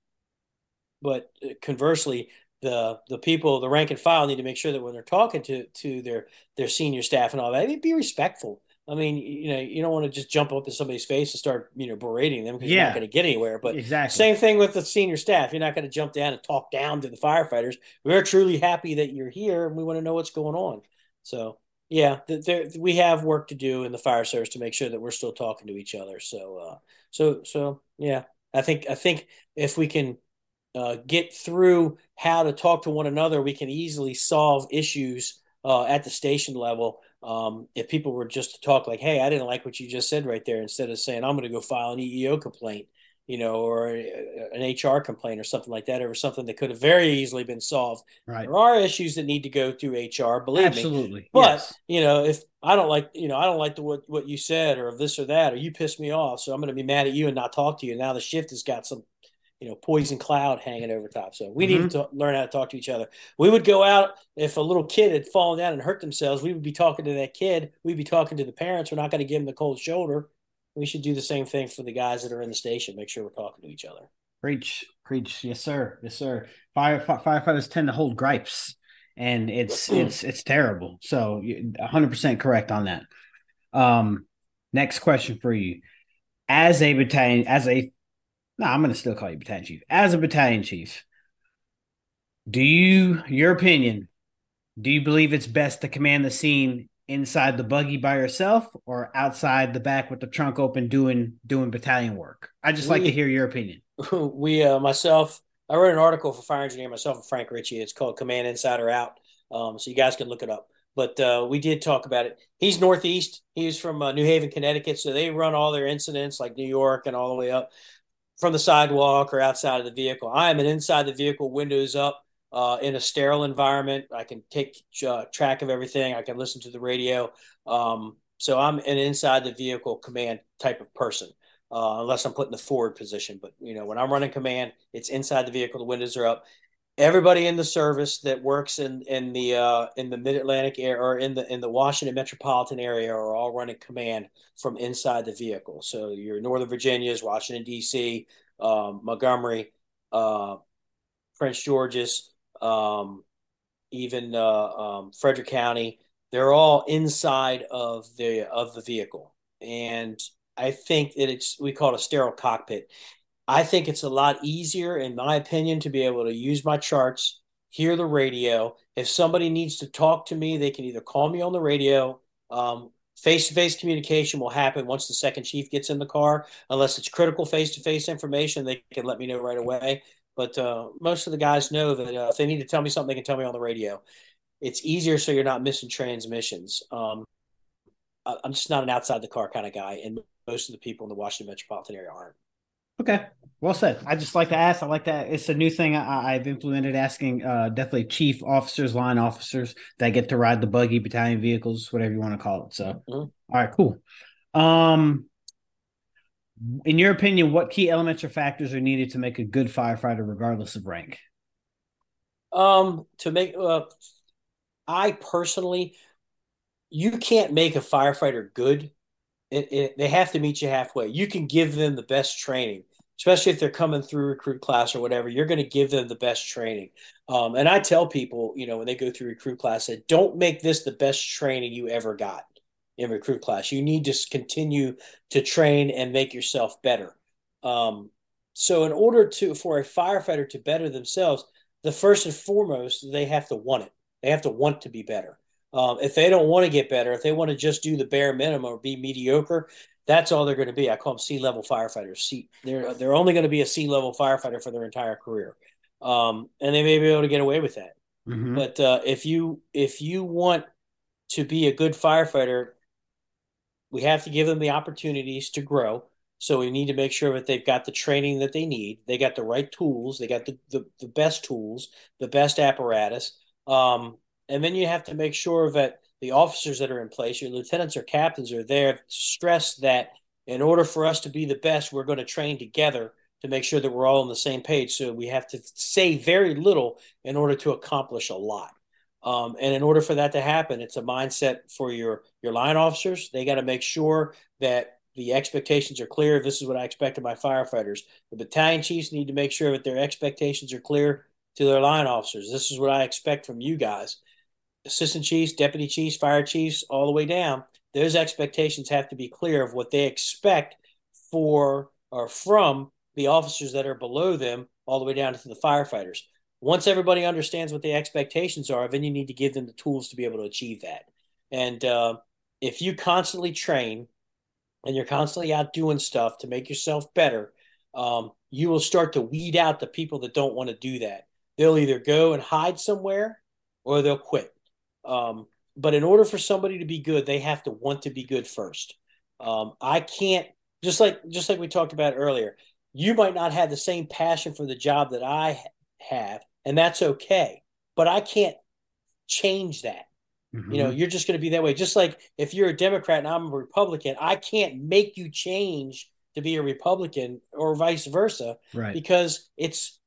but uh, conversely, the the people, the rank and file, need to make sure that when they're talking to to their their senior staff and all that, they be respectful I mean, you know, you don't want to just jump up in somebody's face and start, you know, berating them because yeah. you're not going to get anywhere. But exactly same thing with the senior staff. You're not going to jump down and talk down to the firefighters. We're truly happy that you're here and we want to know what's going on. So yeah, there, we have work to do in the fire service to make sure that we're still talking to each other. So, uh, so, so yeah, I think I think if we can uh, get through how to talk to one another, we can easily solve issues uh, at the station level um, if people were just to talk like, "Hey, I didn't like what you just said right there," instead of saying, "I'm going to go file an EEO complaint," you know, or an HR complaint or something like that, or something that could have very easily been solved. Right. There are issues that need to go through HR, believe Absolutely. me. Absolutely. But yes. you know, if I don't like, you know, I don't like the what what you said or this or that, or you pissed me off, so I'm going to be mad at you and not talk to you. Now the shift has got some you know poison cloud hanging over top. So we mm-hmm. need to learn how to talk to each other. We would go out if a little kid had fallen down and hurt themselves. We would be talking to that kid. We'd be talking to the parents. We're not going to give them the cold shoulder. We should do the same thing for the guys that are in the station. Make sure we're talking to each other. Preach, preach, yes sir, yes sir. Fire firefighters tend to hold gripes, and it's it's it's terrible. So, 100 percent correct on that. Um, next question for you: As a battalion, as a no, I'm going to still call you battalion chief. As a battalion chief, do you, your opinion, do you believe it's best to command the scene inside the buggy by yourself or outside the back with the trunk open doing doing battalion work? I just we, like to hear your opinion. <laughs> We, uh, myself, I wrote an article for Fire Engineer myself and Frank Ricci. It's called Command Inside or Out. Um, so you guys can look it up. But uh, we did talk about it. He's Northeast. He's from uh, New Haven, Connecticut. So they run all their incidents like New York and all the way up from the sidewalk or outside of the vehicle. I am an inside the vehicle, windows up, uh, in a sterile environment. I can take uh, track of everything. I can listen to the radio. Um, so I'm an inside the vehicle command type of person, uh, unless I'm put in the forward position. But you know, when I'm running command, it's inside the vehicle. The windows are up. Everybody in the service that works in in the uh, in the Mid Atlantic area or in the in the Washington metropolitan area are all running command from inside the vehicle. So your Northern Virginia's, Washington D.C., um, Montgomery, uh, Prince George's, um, even uh, um, Frederick County. They're all inside of the of the vehicle, and I think that it's we call it a sterile cockpit. I think it's a lot easier, in my opinion, to be able to use my charts, hear the radio. If somebody needs to talk to me, they can either call me on the radio. Face to face communication will happen once the second chief gets in the car, unless it's critical face to face information. They can let me know right away. But uh, most of the guys know that uh, if they need to tell me something, they can tell me on the radio. It's easier so you're not missing transmissions. Um, I'm just not an outside the car kind of guy, and most of the people in the Washington metropolitan area aren't. Okay, well said. I just like to ask. I like that. It's a new thing I, have implemented. Asking uh, definitely chief officers, line officers that get to ride the buggy, battalion vehicles, whatever you want to call it. So, mm-hmm. all right, cool. Um, in your opinion, what key elements or factors are needed to make a good firefighter, regardless of rank? Um, to make, uh, I personally, you can't make a firefighter good it, it, they have to meet you halfway. You can give them the best training. especially if they're coming through recruit class or whatever, you're going to give them the best training. Um, and I tell people, you know, when they go through recruit class, that don't make this the best training you ever got in recruit class. You need to continue to train and make yourself better. Um, so, in order to for a firefighter to better themselves, the first and foremost, they have to want it. They have to want to be better. Um, if they don't want to get better, if they want to just do the bare minimum or be mediocre, that's all they're going to be. I call them sea level firefighters. See, they're they're only going to be a sea level firefighter for their entire career, um, and they may be able to get away with that. Mm-hmm. But uh, if you if you want to be a good firefighter, we have to give them the opportunities to grow. So we need to make sure that they've got the training that they need. They got the right tools. They got the the, the best tools, the best apparatus. Um, and then you have to make sure that the officers that are in place, your lieutenants or captains, are there. Stress that in order for us to be the best, we're going to train together to make sure that we're all on the same page. So we have to say very little in order to accomplish a lot. Um, and in order for that to happen, it's a mindset for your your line officers. They got to make sure that the expectations are clear. This is what I expect of my firefighters. The battalion chiefs need to make sure that their expectations are clear to their line officers. This is what I expect from you guys assistant chiefs, deputy chiefs, fire chiefs, all the way down, those expectations have to be clear of what they expect for or from the officers that are below them, all the way down to the firefighters. Once everybody understands what the expectations are, then you need to give them the tools to be able to achieve that. And uh, if you constantly train and you're constantly out doing stuff to make yourself better, um, you will start to weed out the people that don't want to do that. They'll either go and hide somewhere or they'll quit. Um, but in order for somebody to be good, they have to want to be good first. Um, I can't just like just like we talked about earlier. You might not have the same passion for the job that I have, and that's okay. But I can't change that. Mm-hmm. You know, you're just going to be that way. Just like if you're a Democrat and I'm a Republican, I can't make you change to be a Republican or vice versa, right? Because it's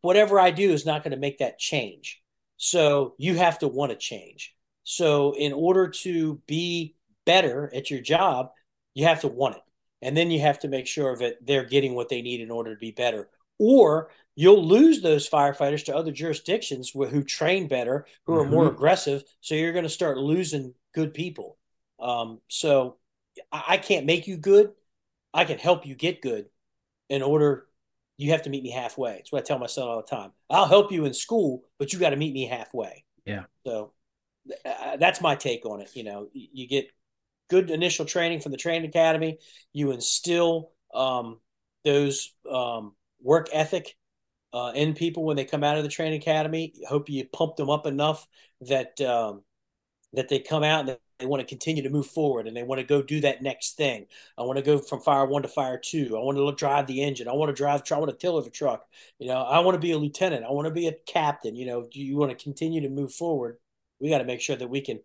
whatever I do is not going to make that change. So you have to want to change. So in order to be better at your job, you have to want it. And then you have to make sure that they're getting what they need in order to be better. Or you'll lose those firefighters to other jurisdictions who train better, who are mm-hmm. more aggressive. So you're going to start losing good people. Um, so I can't make you good. I can help you get good in order you have to meet me halfway. It's what I tell my son all the time. I'll help you in school, but you got to meet me halfway. Yeah. So uh, that's my take on it. You know, you get good initial training from the training academy. You instill um, those um, work ethic uh, in people when they come out of the training academy. Hope you pump them up enough that um, that they come out and they want to continue to move forward and they want to go do that next thing. I want to go from fire one to fire two. I want to drive the engine. I want to drive. I want to tiller the truck. You know, I want to be a lieutenant. I want to be a captain. You know, you want to continue to move forward. We got to make sure that we can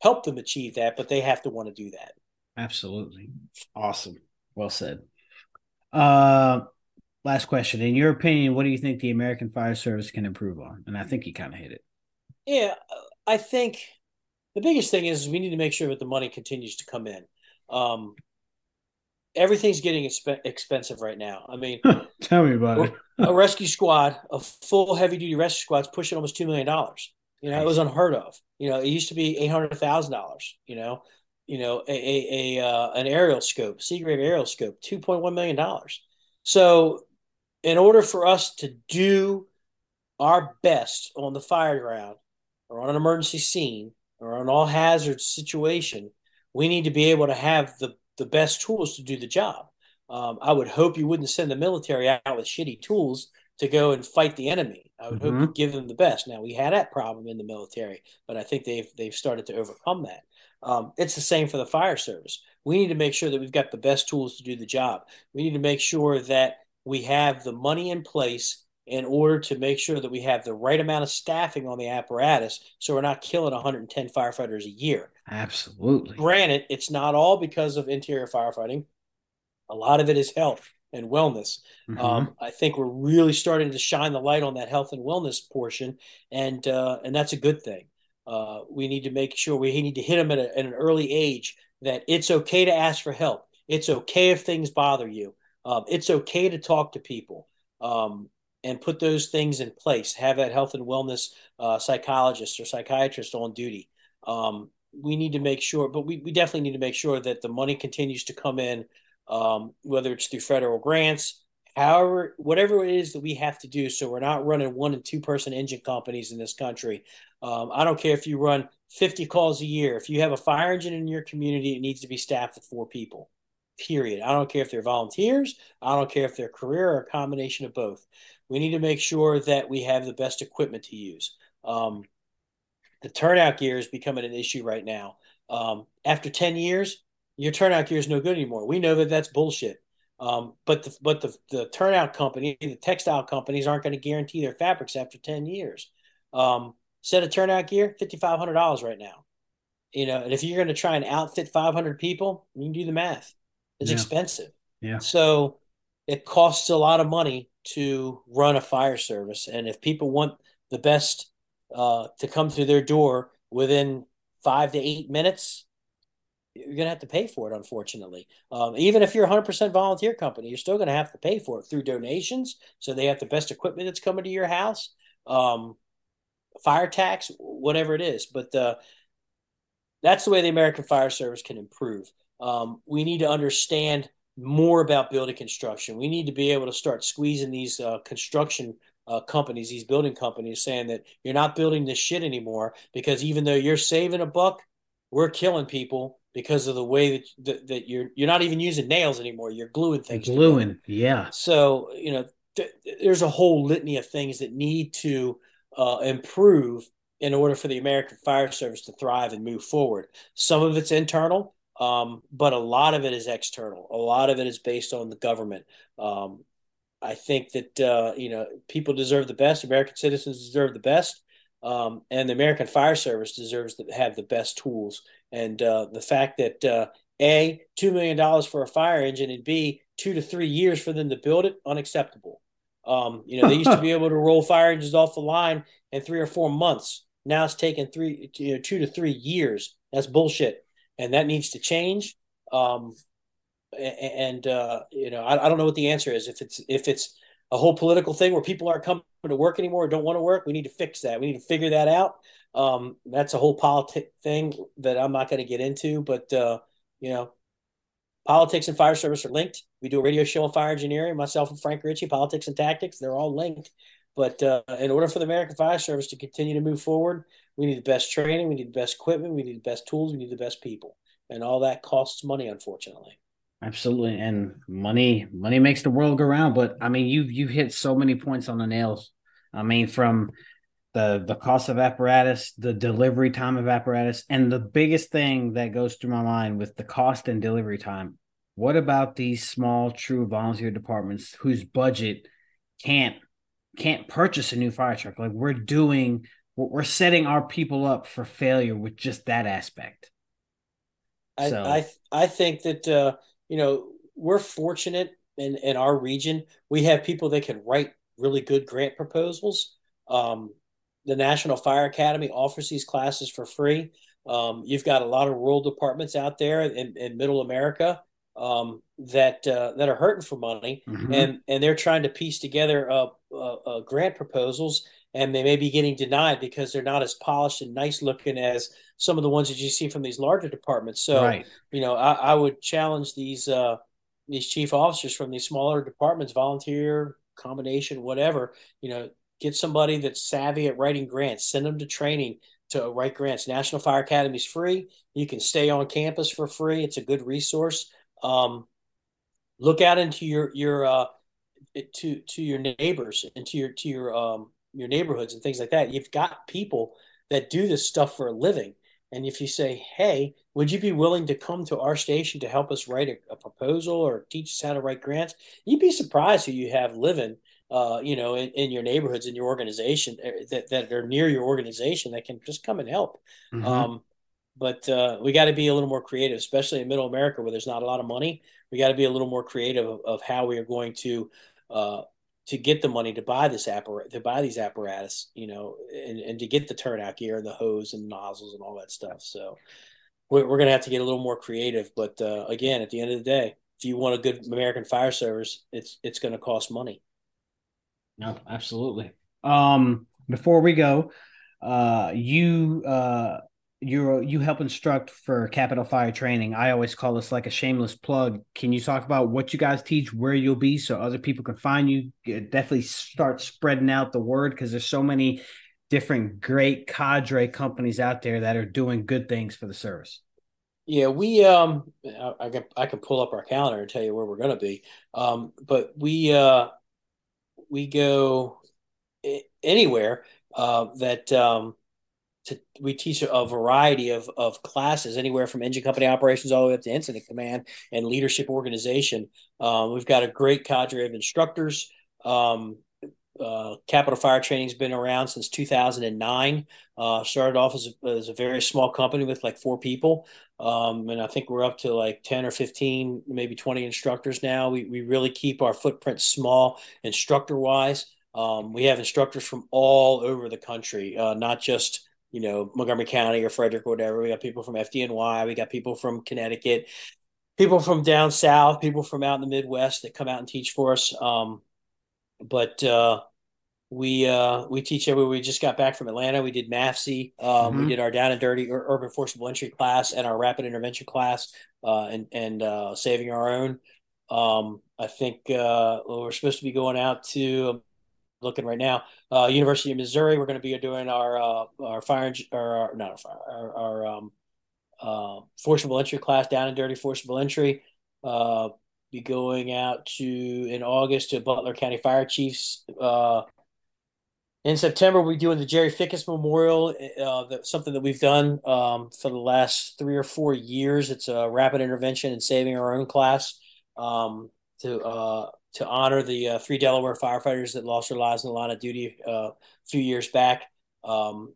help them achieve that, but they have to want to do that. Absolutely. Awesome. Well said. Uh, last question. In your opinion, what do you think the American Fire Service can improve on? And I think you kind of hit it. Yeah, I think the biggest thing is we need to make sure that the money continues to come in. Um, everything's getting exp- expensive right now. I mean, <laughs> tell me about it. a rescue squad, a full heavy duty rescue squad's pushing almost two million dollars. You know, it was unheard of. You know, it used to be eight hundred thousand dollars. You know, you know, a a, a uh, an aerial scope, Seagrave aerial scope, two point one million dollars. So, in order for us to do our best on the fire ground or on an emergency scene, or an all hazard situation, we need to be able to have the, the best tools to do the job. Um, I would hope you wouldn't send the military out with shitty tools to go and fight the enemy. I would mm-hmm. hope you give them the best. Now we had that problem in the military, but I think they've they've started to overcome that. Um, it's the same for the fire service. We need to make sure that we've got the best tools to do the job. We need to make sure that we have the money in place in order to make sure that we have the right amount of staffing on the apparatus so we're not killing 110 firefighters a year. Absolutely. Granted, it's not all because of interior firefighting, a lot of it is health and wellness. Mm-hmm. Um, I think we're really starting to shine the light on that health and wellness portion, and uh, and that's a good thing. Uh, we need to make sure we need to hit them at, a, at, an early age that it's okay to ask for help. It's okay if things bother you. Um, it's okay to talk to people um, and put those things in place. Have that health and wellness uh, psychologist or psychiatrist on duty. Um, we need to make sure, but we, we definitely need to make sure that the money continues to come in, um, whether it's through federal grants, however, whatever it is that we have to do. So we're not running one and two person engine companies in this country. Um, I don't care if you run 50 calls a year. If you have a fire engine in your community, it needs to be staffed with four people. Period. I don't care if they're volunteers. I don't care if they're career or a combination of both. We need to make sure that we have the best equipment to use. Um, the turnout gear is becoming an issue right now. Um, after 10 years, your turnout gear is no good anymore. We know that that's bullshit. Um, but the, but the, the turnout company, the textile companies aren't going to guarantee their fabrics after 10 years. Um, set of turnout gear, $5,500 right now. You know, and if you're going to try and outfit 500 people, you can do the math. It's yeah. expensive. Yeah. So it costs a lot of money to run a fire service. And if people want the best uh, to come through their door within five to eight minutes, you're going to have to pay for it, unfortunately. Um, even if you're a 100% volunteer company, you're still going to have to pay for it through donations. So they have the best equipment that's coming to your house, um, fire tax, whatever it is. But uh, that's the way the American Fire Service can improve. Um, we need to understand more about building construction. We need to be able to start squeezing these uh, construction uh, companies, these building companies, saying that you're not building this shit anymore because even though you're saving a buck, we're killing people because of the way that that, that you're you're not even using nails anymore. You're gluing things. Gluing, together. yeah. So you know, th- there's a whole litany of things that need to uh, improve in order for the American Fire Service to thrive and move forward. Some of it's internal, um, but a lot of it is external. A lot of it is based on the government. Um, I think that uh, you know people deserve the best. American citizens deserve the best, um, and the American Fire Service deserves to have the best tools. And uh, the fact that uh, a two million dollars for a fire engine and b two to three years for them to build it unacceptable. Um, you know they used to be <laughs> able to roll fire engines off the line in three or four months. Now it's taking three, you know, two to three years. That's bullshit, and that needs to change. Um, and uh, you know, I, I, don't know what the answer is. If it's if it's a whole political thing where people aren't coming to work anymore or don't want to work, we need to fix that. We need to figure that out. Um, that's a whole politic thing that I'm not going to get into. But uh, you know, politics and fire service are linked. We do a radio show on fire engineering. Myself and Frank Ricci, politics and tactics, they're all linked. But uh, in order for the American Fire Service to continue to move forward, we need the best training, we need the best equipment, we need the best tools, we need the best people, and all that costs money, unfortunately. Absolutely, and money money makes the world go round. But I mean, you you hit so many points on the nails. I mean, from the the cost of apparatus, the delivery time of apparatus, and the biggest thing that goes through my mind with the cost and delivery time. What about these small, true volunteer departments whose budget can't can't purchase a new fire truck? Like we're doing, we're setting our people up for failure with just that aspect. I so. I, I think that uh, you know, we're fortunate in, in our region. We have people that can write really good grant proposals. Um, the National Fire Academy offers these classes for free. Um, you've got a lot of rural departments out there in, in middle America um, that uh, that are hurting for money, mm-hmm. and and they're trying to piece together uh, uh, grant proposals, and they may be getting denied because they're not as polished and nice looking as some of the ones that you see from these larger departments. So, right. you know, I, I, would challenge these uh, these chief officers from these smaller departments, volunteer, combination, whatever. You know, get somebody that's savvy at writing grants. Send them to training to write grants. National Fire Academy is free. You can stay on campus for free. It's a good resource. Um, look out into your your uh, to to your neighbors and to your to your um, your neighborhoods and things like that. You've got people that do this stuff for a living and if you say, hey, would you be willing to come to our station to help us write a, a proposal or teach us how to write grants? You'd be surprised who you have living, uh, you know, in, in, your neighborhoods, in your organization uh, that, that are near your organization that can just come and help. Mm-hmm. Um, but uh, we got to be a little more creative, especially in middle America where there's not a lot of money. We got to be a little more creative of, of how we are going to uh, to get the money to buy this apparatus, to buy these apparatus, you know, and, and to get the turnout gear and the hose and nozzles and all that stuff. So we're, we're going to have to get a little more creative. But uh, again, at the end of the day, if you want a good American fire service, it's it's going to cost money. No, absolutely. Um, before we go, uh, you uh, you you help instruct for Capitol Fire Training. I always call this like a shameless plug. Can you talk about what you guys teach, where you'll be, so other people can find you? Definitely start spreading out the word because there's so many different great cadre companies out there that are doing good things for the service. Yeah, we um, I, I can I can pull up our calendar and tell you where we're going to be. Um, but we uh, we go anywhere uh, that um, to, we teach a variety of, of classes, anywhere from engine company operations all the way up to incident command and leadership organization. Um, we've got a great cadre of instructors. Um, uh, Capitol Fire Training's been around since 2009. Uh, started off as a, as a, very small company with like four people. Um, and I think we're up to like 10 or 15, maybe 20 instructors now. We, we really keep our footprint small instructor wise. Um, we have instructors from all over the country, uh, not just you know Montgomery County or Frederick or whatever. We got people from FDNY, we got people from Connecticut, people from down south, people from out in the Midwest that come out and teach for us. Um, but uh, we uh, we teach everywhere. We just got back from Atlanta. We did MAFC. Um, mm-hmm. We did our down and dirty urban forcible entry class and our rapid intervention class, uh, and and uh, saving our own. Um, I think uh, we're supposed to be going out to looking right now. Uh, University of Missouri, we're going to be doing our uh, our fire or our, not our fire, our, our um, uh, forcible entry class, down and dirty forcible entry. Uh, be going out to in August to Butler County Fire Chiefs. Uh, in September, we're doing the Jerry Fickes Memorial, uh, something that we've done um, for the last three or four years. It's a rapid intervention and saving our own class um, to uh, to honor the uh, three Delaware firefighters that lost their lives in the line of duty uh, a few years back. Um,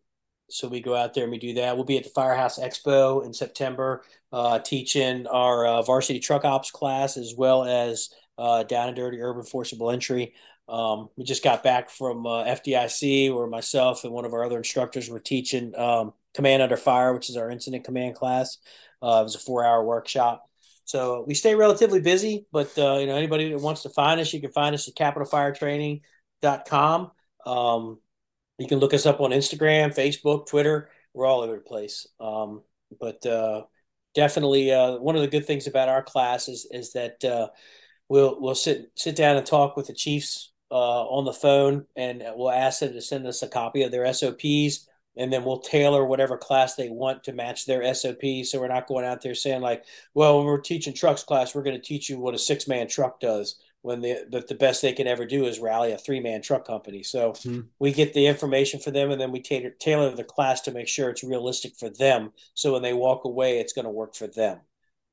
so we go out there and we do that. We'll be at the Firehouse Expo in September, uh, teaching our uh, varsity truck ops class as well as uh, down and dirty urban forcible entry. Um, we just got back from uh, FDIC, where myself and one of our other instructors were teaching um, Command Under Fire, which is our incident command class. it was a four-hour workshop. So we stay relatively busy, but uh, you know anybody that wants to find us, you can find us at capitolfiretraining.com. Um, you can look us up on Instagram, Facebook, Twitter. We're all over the place. Um, but uh, definitely, uh, one of the good things about our class is is that uh, we'll we'll sit sit down and talk with the chiefs uh, on the phone, and we'll ask them to send us a copy of their SOPs and then we'll tailor whatever class they want to match their SOP. So we're not going out there saying like, well, when we're teaching trucks class, we're going to teach you what a six man truck does. When the, the, the best they can ever do is rally a three man truck company. So mm-hmm. we get the information for them, and then we tailor tailor the class to make sure it's realistic for them. So when they walk away, it's going to work for them.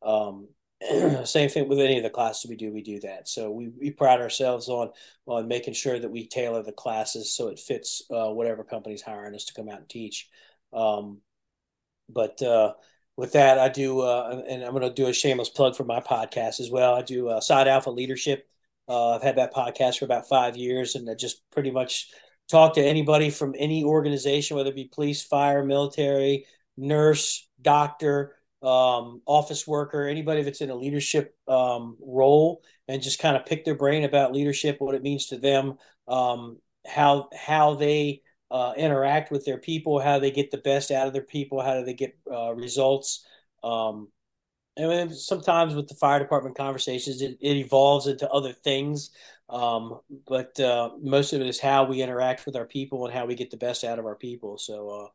Um, <clears throat> same thing with any of the classes we do we do that. So we, we pride ourselves on on making sure that we tailor the classes so it fits uh, whatever company's hiring us to come out and teach. Um, but uh, with that i do uh, and i'm going to do a shameless plug for my podcast as well. I do uh, side alpha leadership. Uh, i've had that podcast for about five years and i just pretty much talk to anybody from any organization whether it be police fire military nurse doctor um, office worker, anybody that's in a leadership um, role, and just kind of pick their brain about leadership, what it means to them, um, how how they uh, interact with their people, how they get the best out of their people, how do they get uh, results. Um, and then sometimes with the fire department conversations, it, it evolves into other things. Um, but uh, most of it is how we interact with our people and how we get the best out of our people. So uh,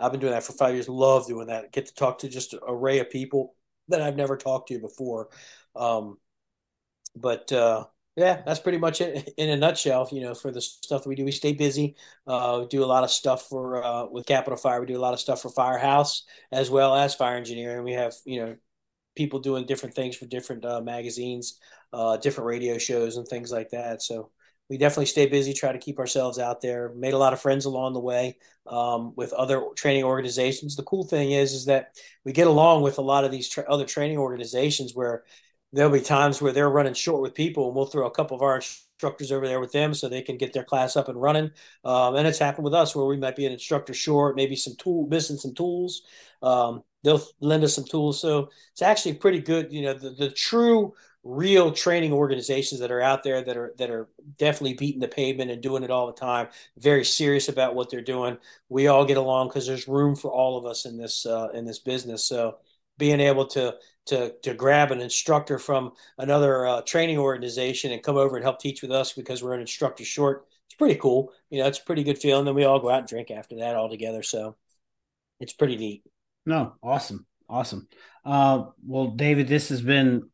I've been doing that for five years. Love doing that. Get to talk to just an array of people that I've never talked to before. Um, but uh, yeah, that's pretty much it in a nutshell. You know, for the stuff that we do, we stay busy. Uh, do a lot of stuff for uh, with Capitol Fire. We do a lot of stuff for Firehouse as well as Fire Engineering. We have you know people doing different things for different uh, magazines, uh, different radio shows, and things like that. So we definitely stay busy, try to keep ourselves out there. Made a lot of friends along the way um, with other training organizations. The cool thing is, is that we get along with a lot of these tra- other training organizations where there'll be times where they're running short with people, and we'll throw a couple of our instructors over there with them so they can get their class up and running. Um, and it's happened with us where we might be an instructor short, maybe some tool missing some tools. Um, they'll lend us some tools, so it's actually pretty good. You know, the, the true real training organizations that are out there that are that are definitely beating the pavement and doing it all the time. Very serious about what they're doing. We all get along because there's room for all of us in this uh, in this business. So being able to to to grab an instructor from another uh, training organization and come over and help teach with us because we're an instructor short. It's pretty cool. You know, it's a pretty good feeling. Then we all go out and drink after that all together. So it's pretty neat. No, awesome, awesome. Uh, well, David, this has been.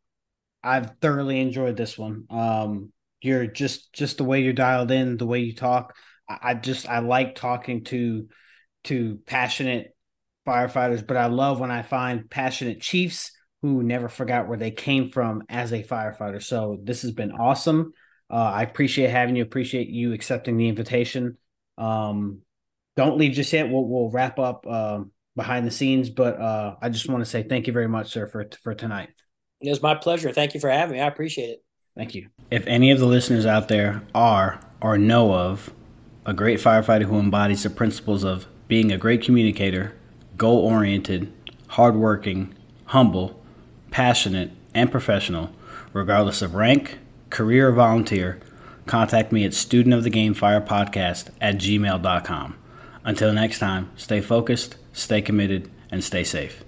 I've thoroughly enjoyed this one. Um, you're just just the way you're dialed in, the way you talk. I, I just I like talking to to passionate firefighters, but I love when I find passionate chiefs who never forgot where they came from as a firefighter. So this has been awesome. Uh, I appreciate having you. Appreciate you accepting the invitation. Um, don't leave just yet. We'll we'll wrap up uh, behind the scenes, but uh, I just want to say thank you very much, sir, for for tonight. It was my pleasure. Thank you for having me. I appreciate it. Thank you. If any of the listeners out there are or know of a great firefighter who embodies the principles of being a great communicator, goal oriented, hardworking, humble, passionate, and professional, regardless of rank, career, or volunteer, contact me at studentofthegamefirepodcast at gmail.com. Until next time, stay focused, stay committed, and stay safe.